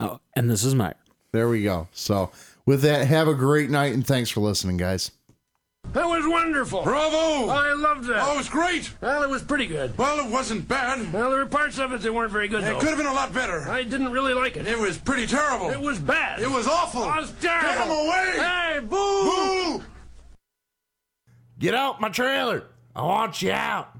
Oh, and this is Meyer. There we go. So, with that, have a great night and thanks for listening, guys. That was wonderful. Bravo! I loved that. Oh, it was great. Well, it was pretty good. Well, it wasn't bad. Well, there were parts of it that weren't very good, It though. could have been a lot better. I didn't really like it. It was pretty terrible. It was bad. It was awful. It was terrible. Get him away! Hey, boo! Boo! Get out my trailer. I want you out.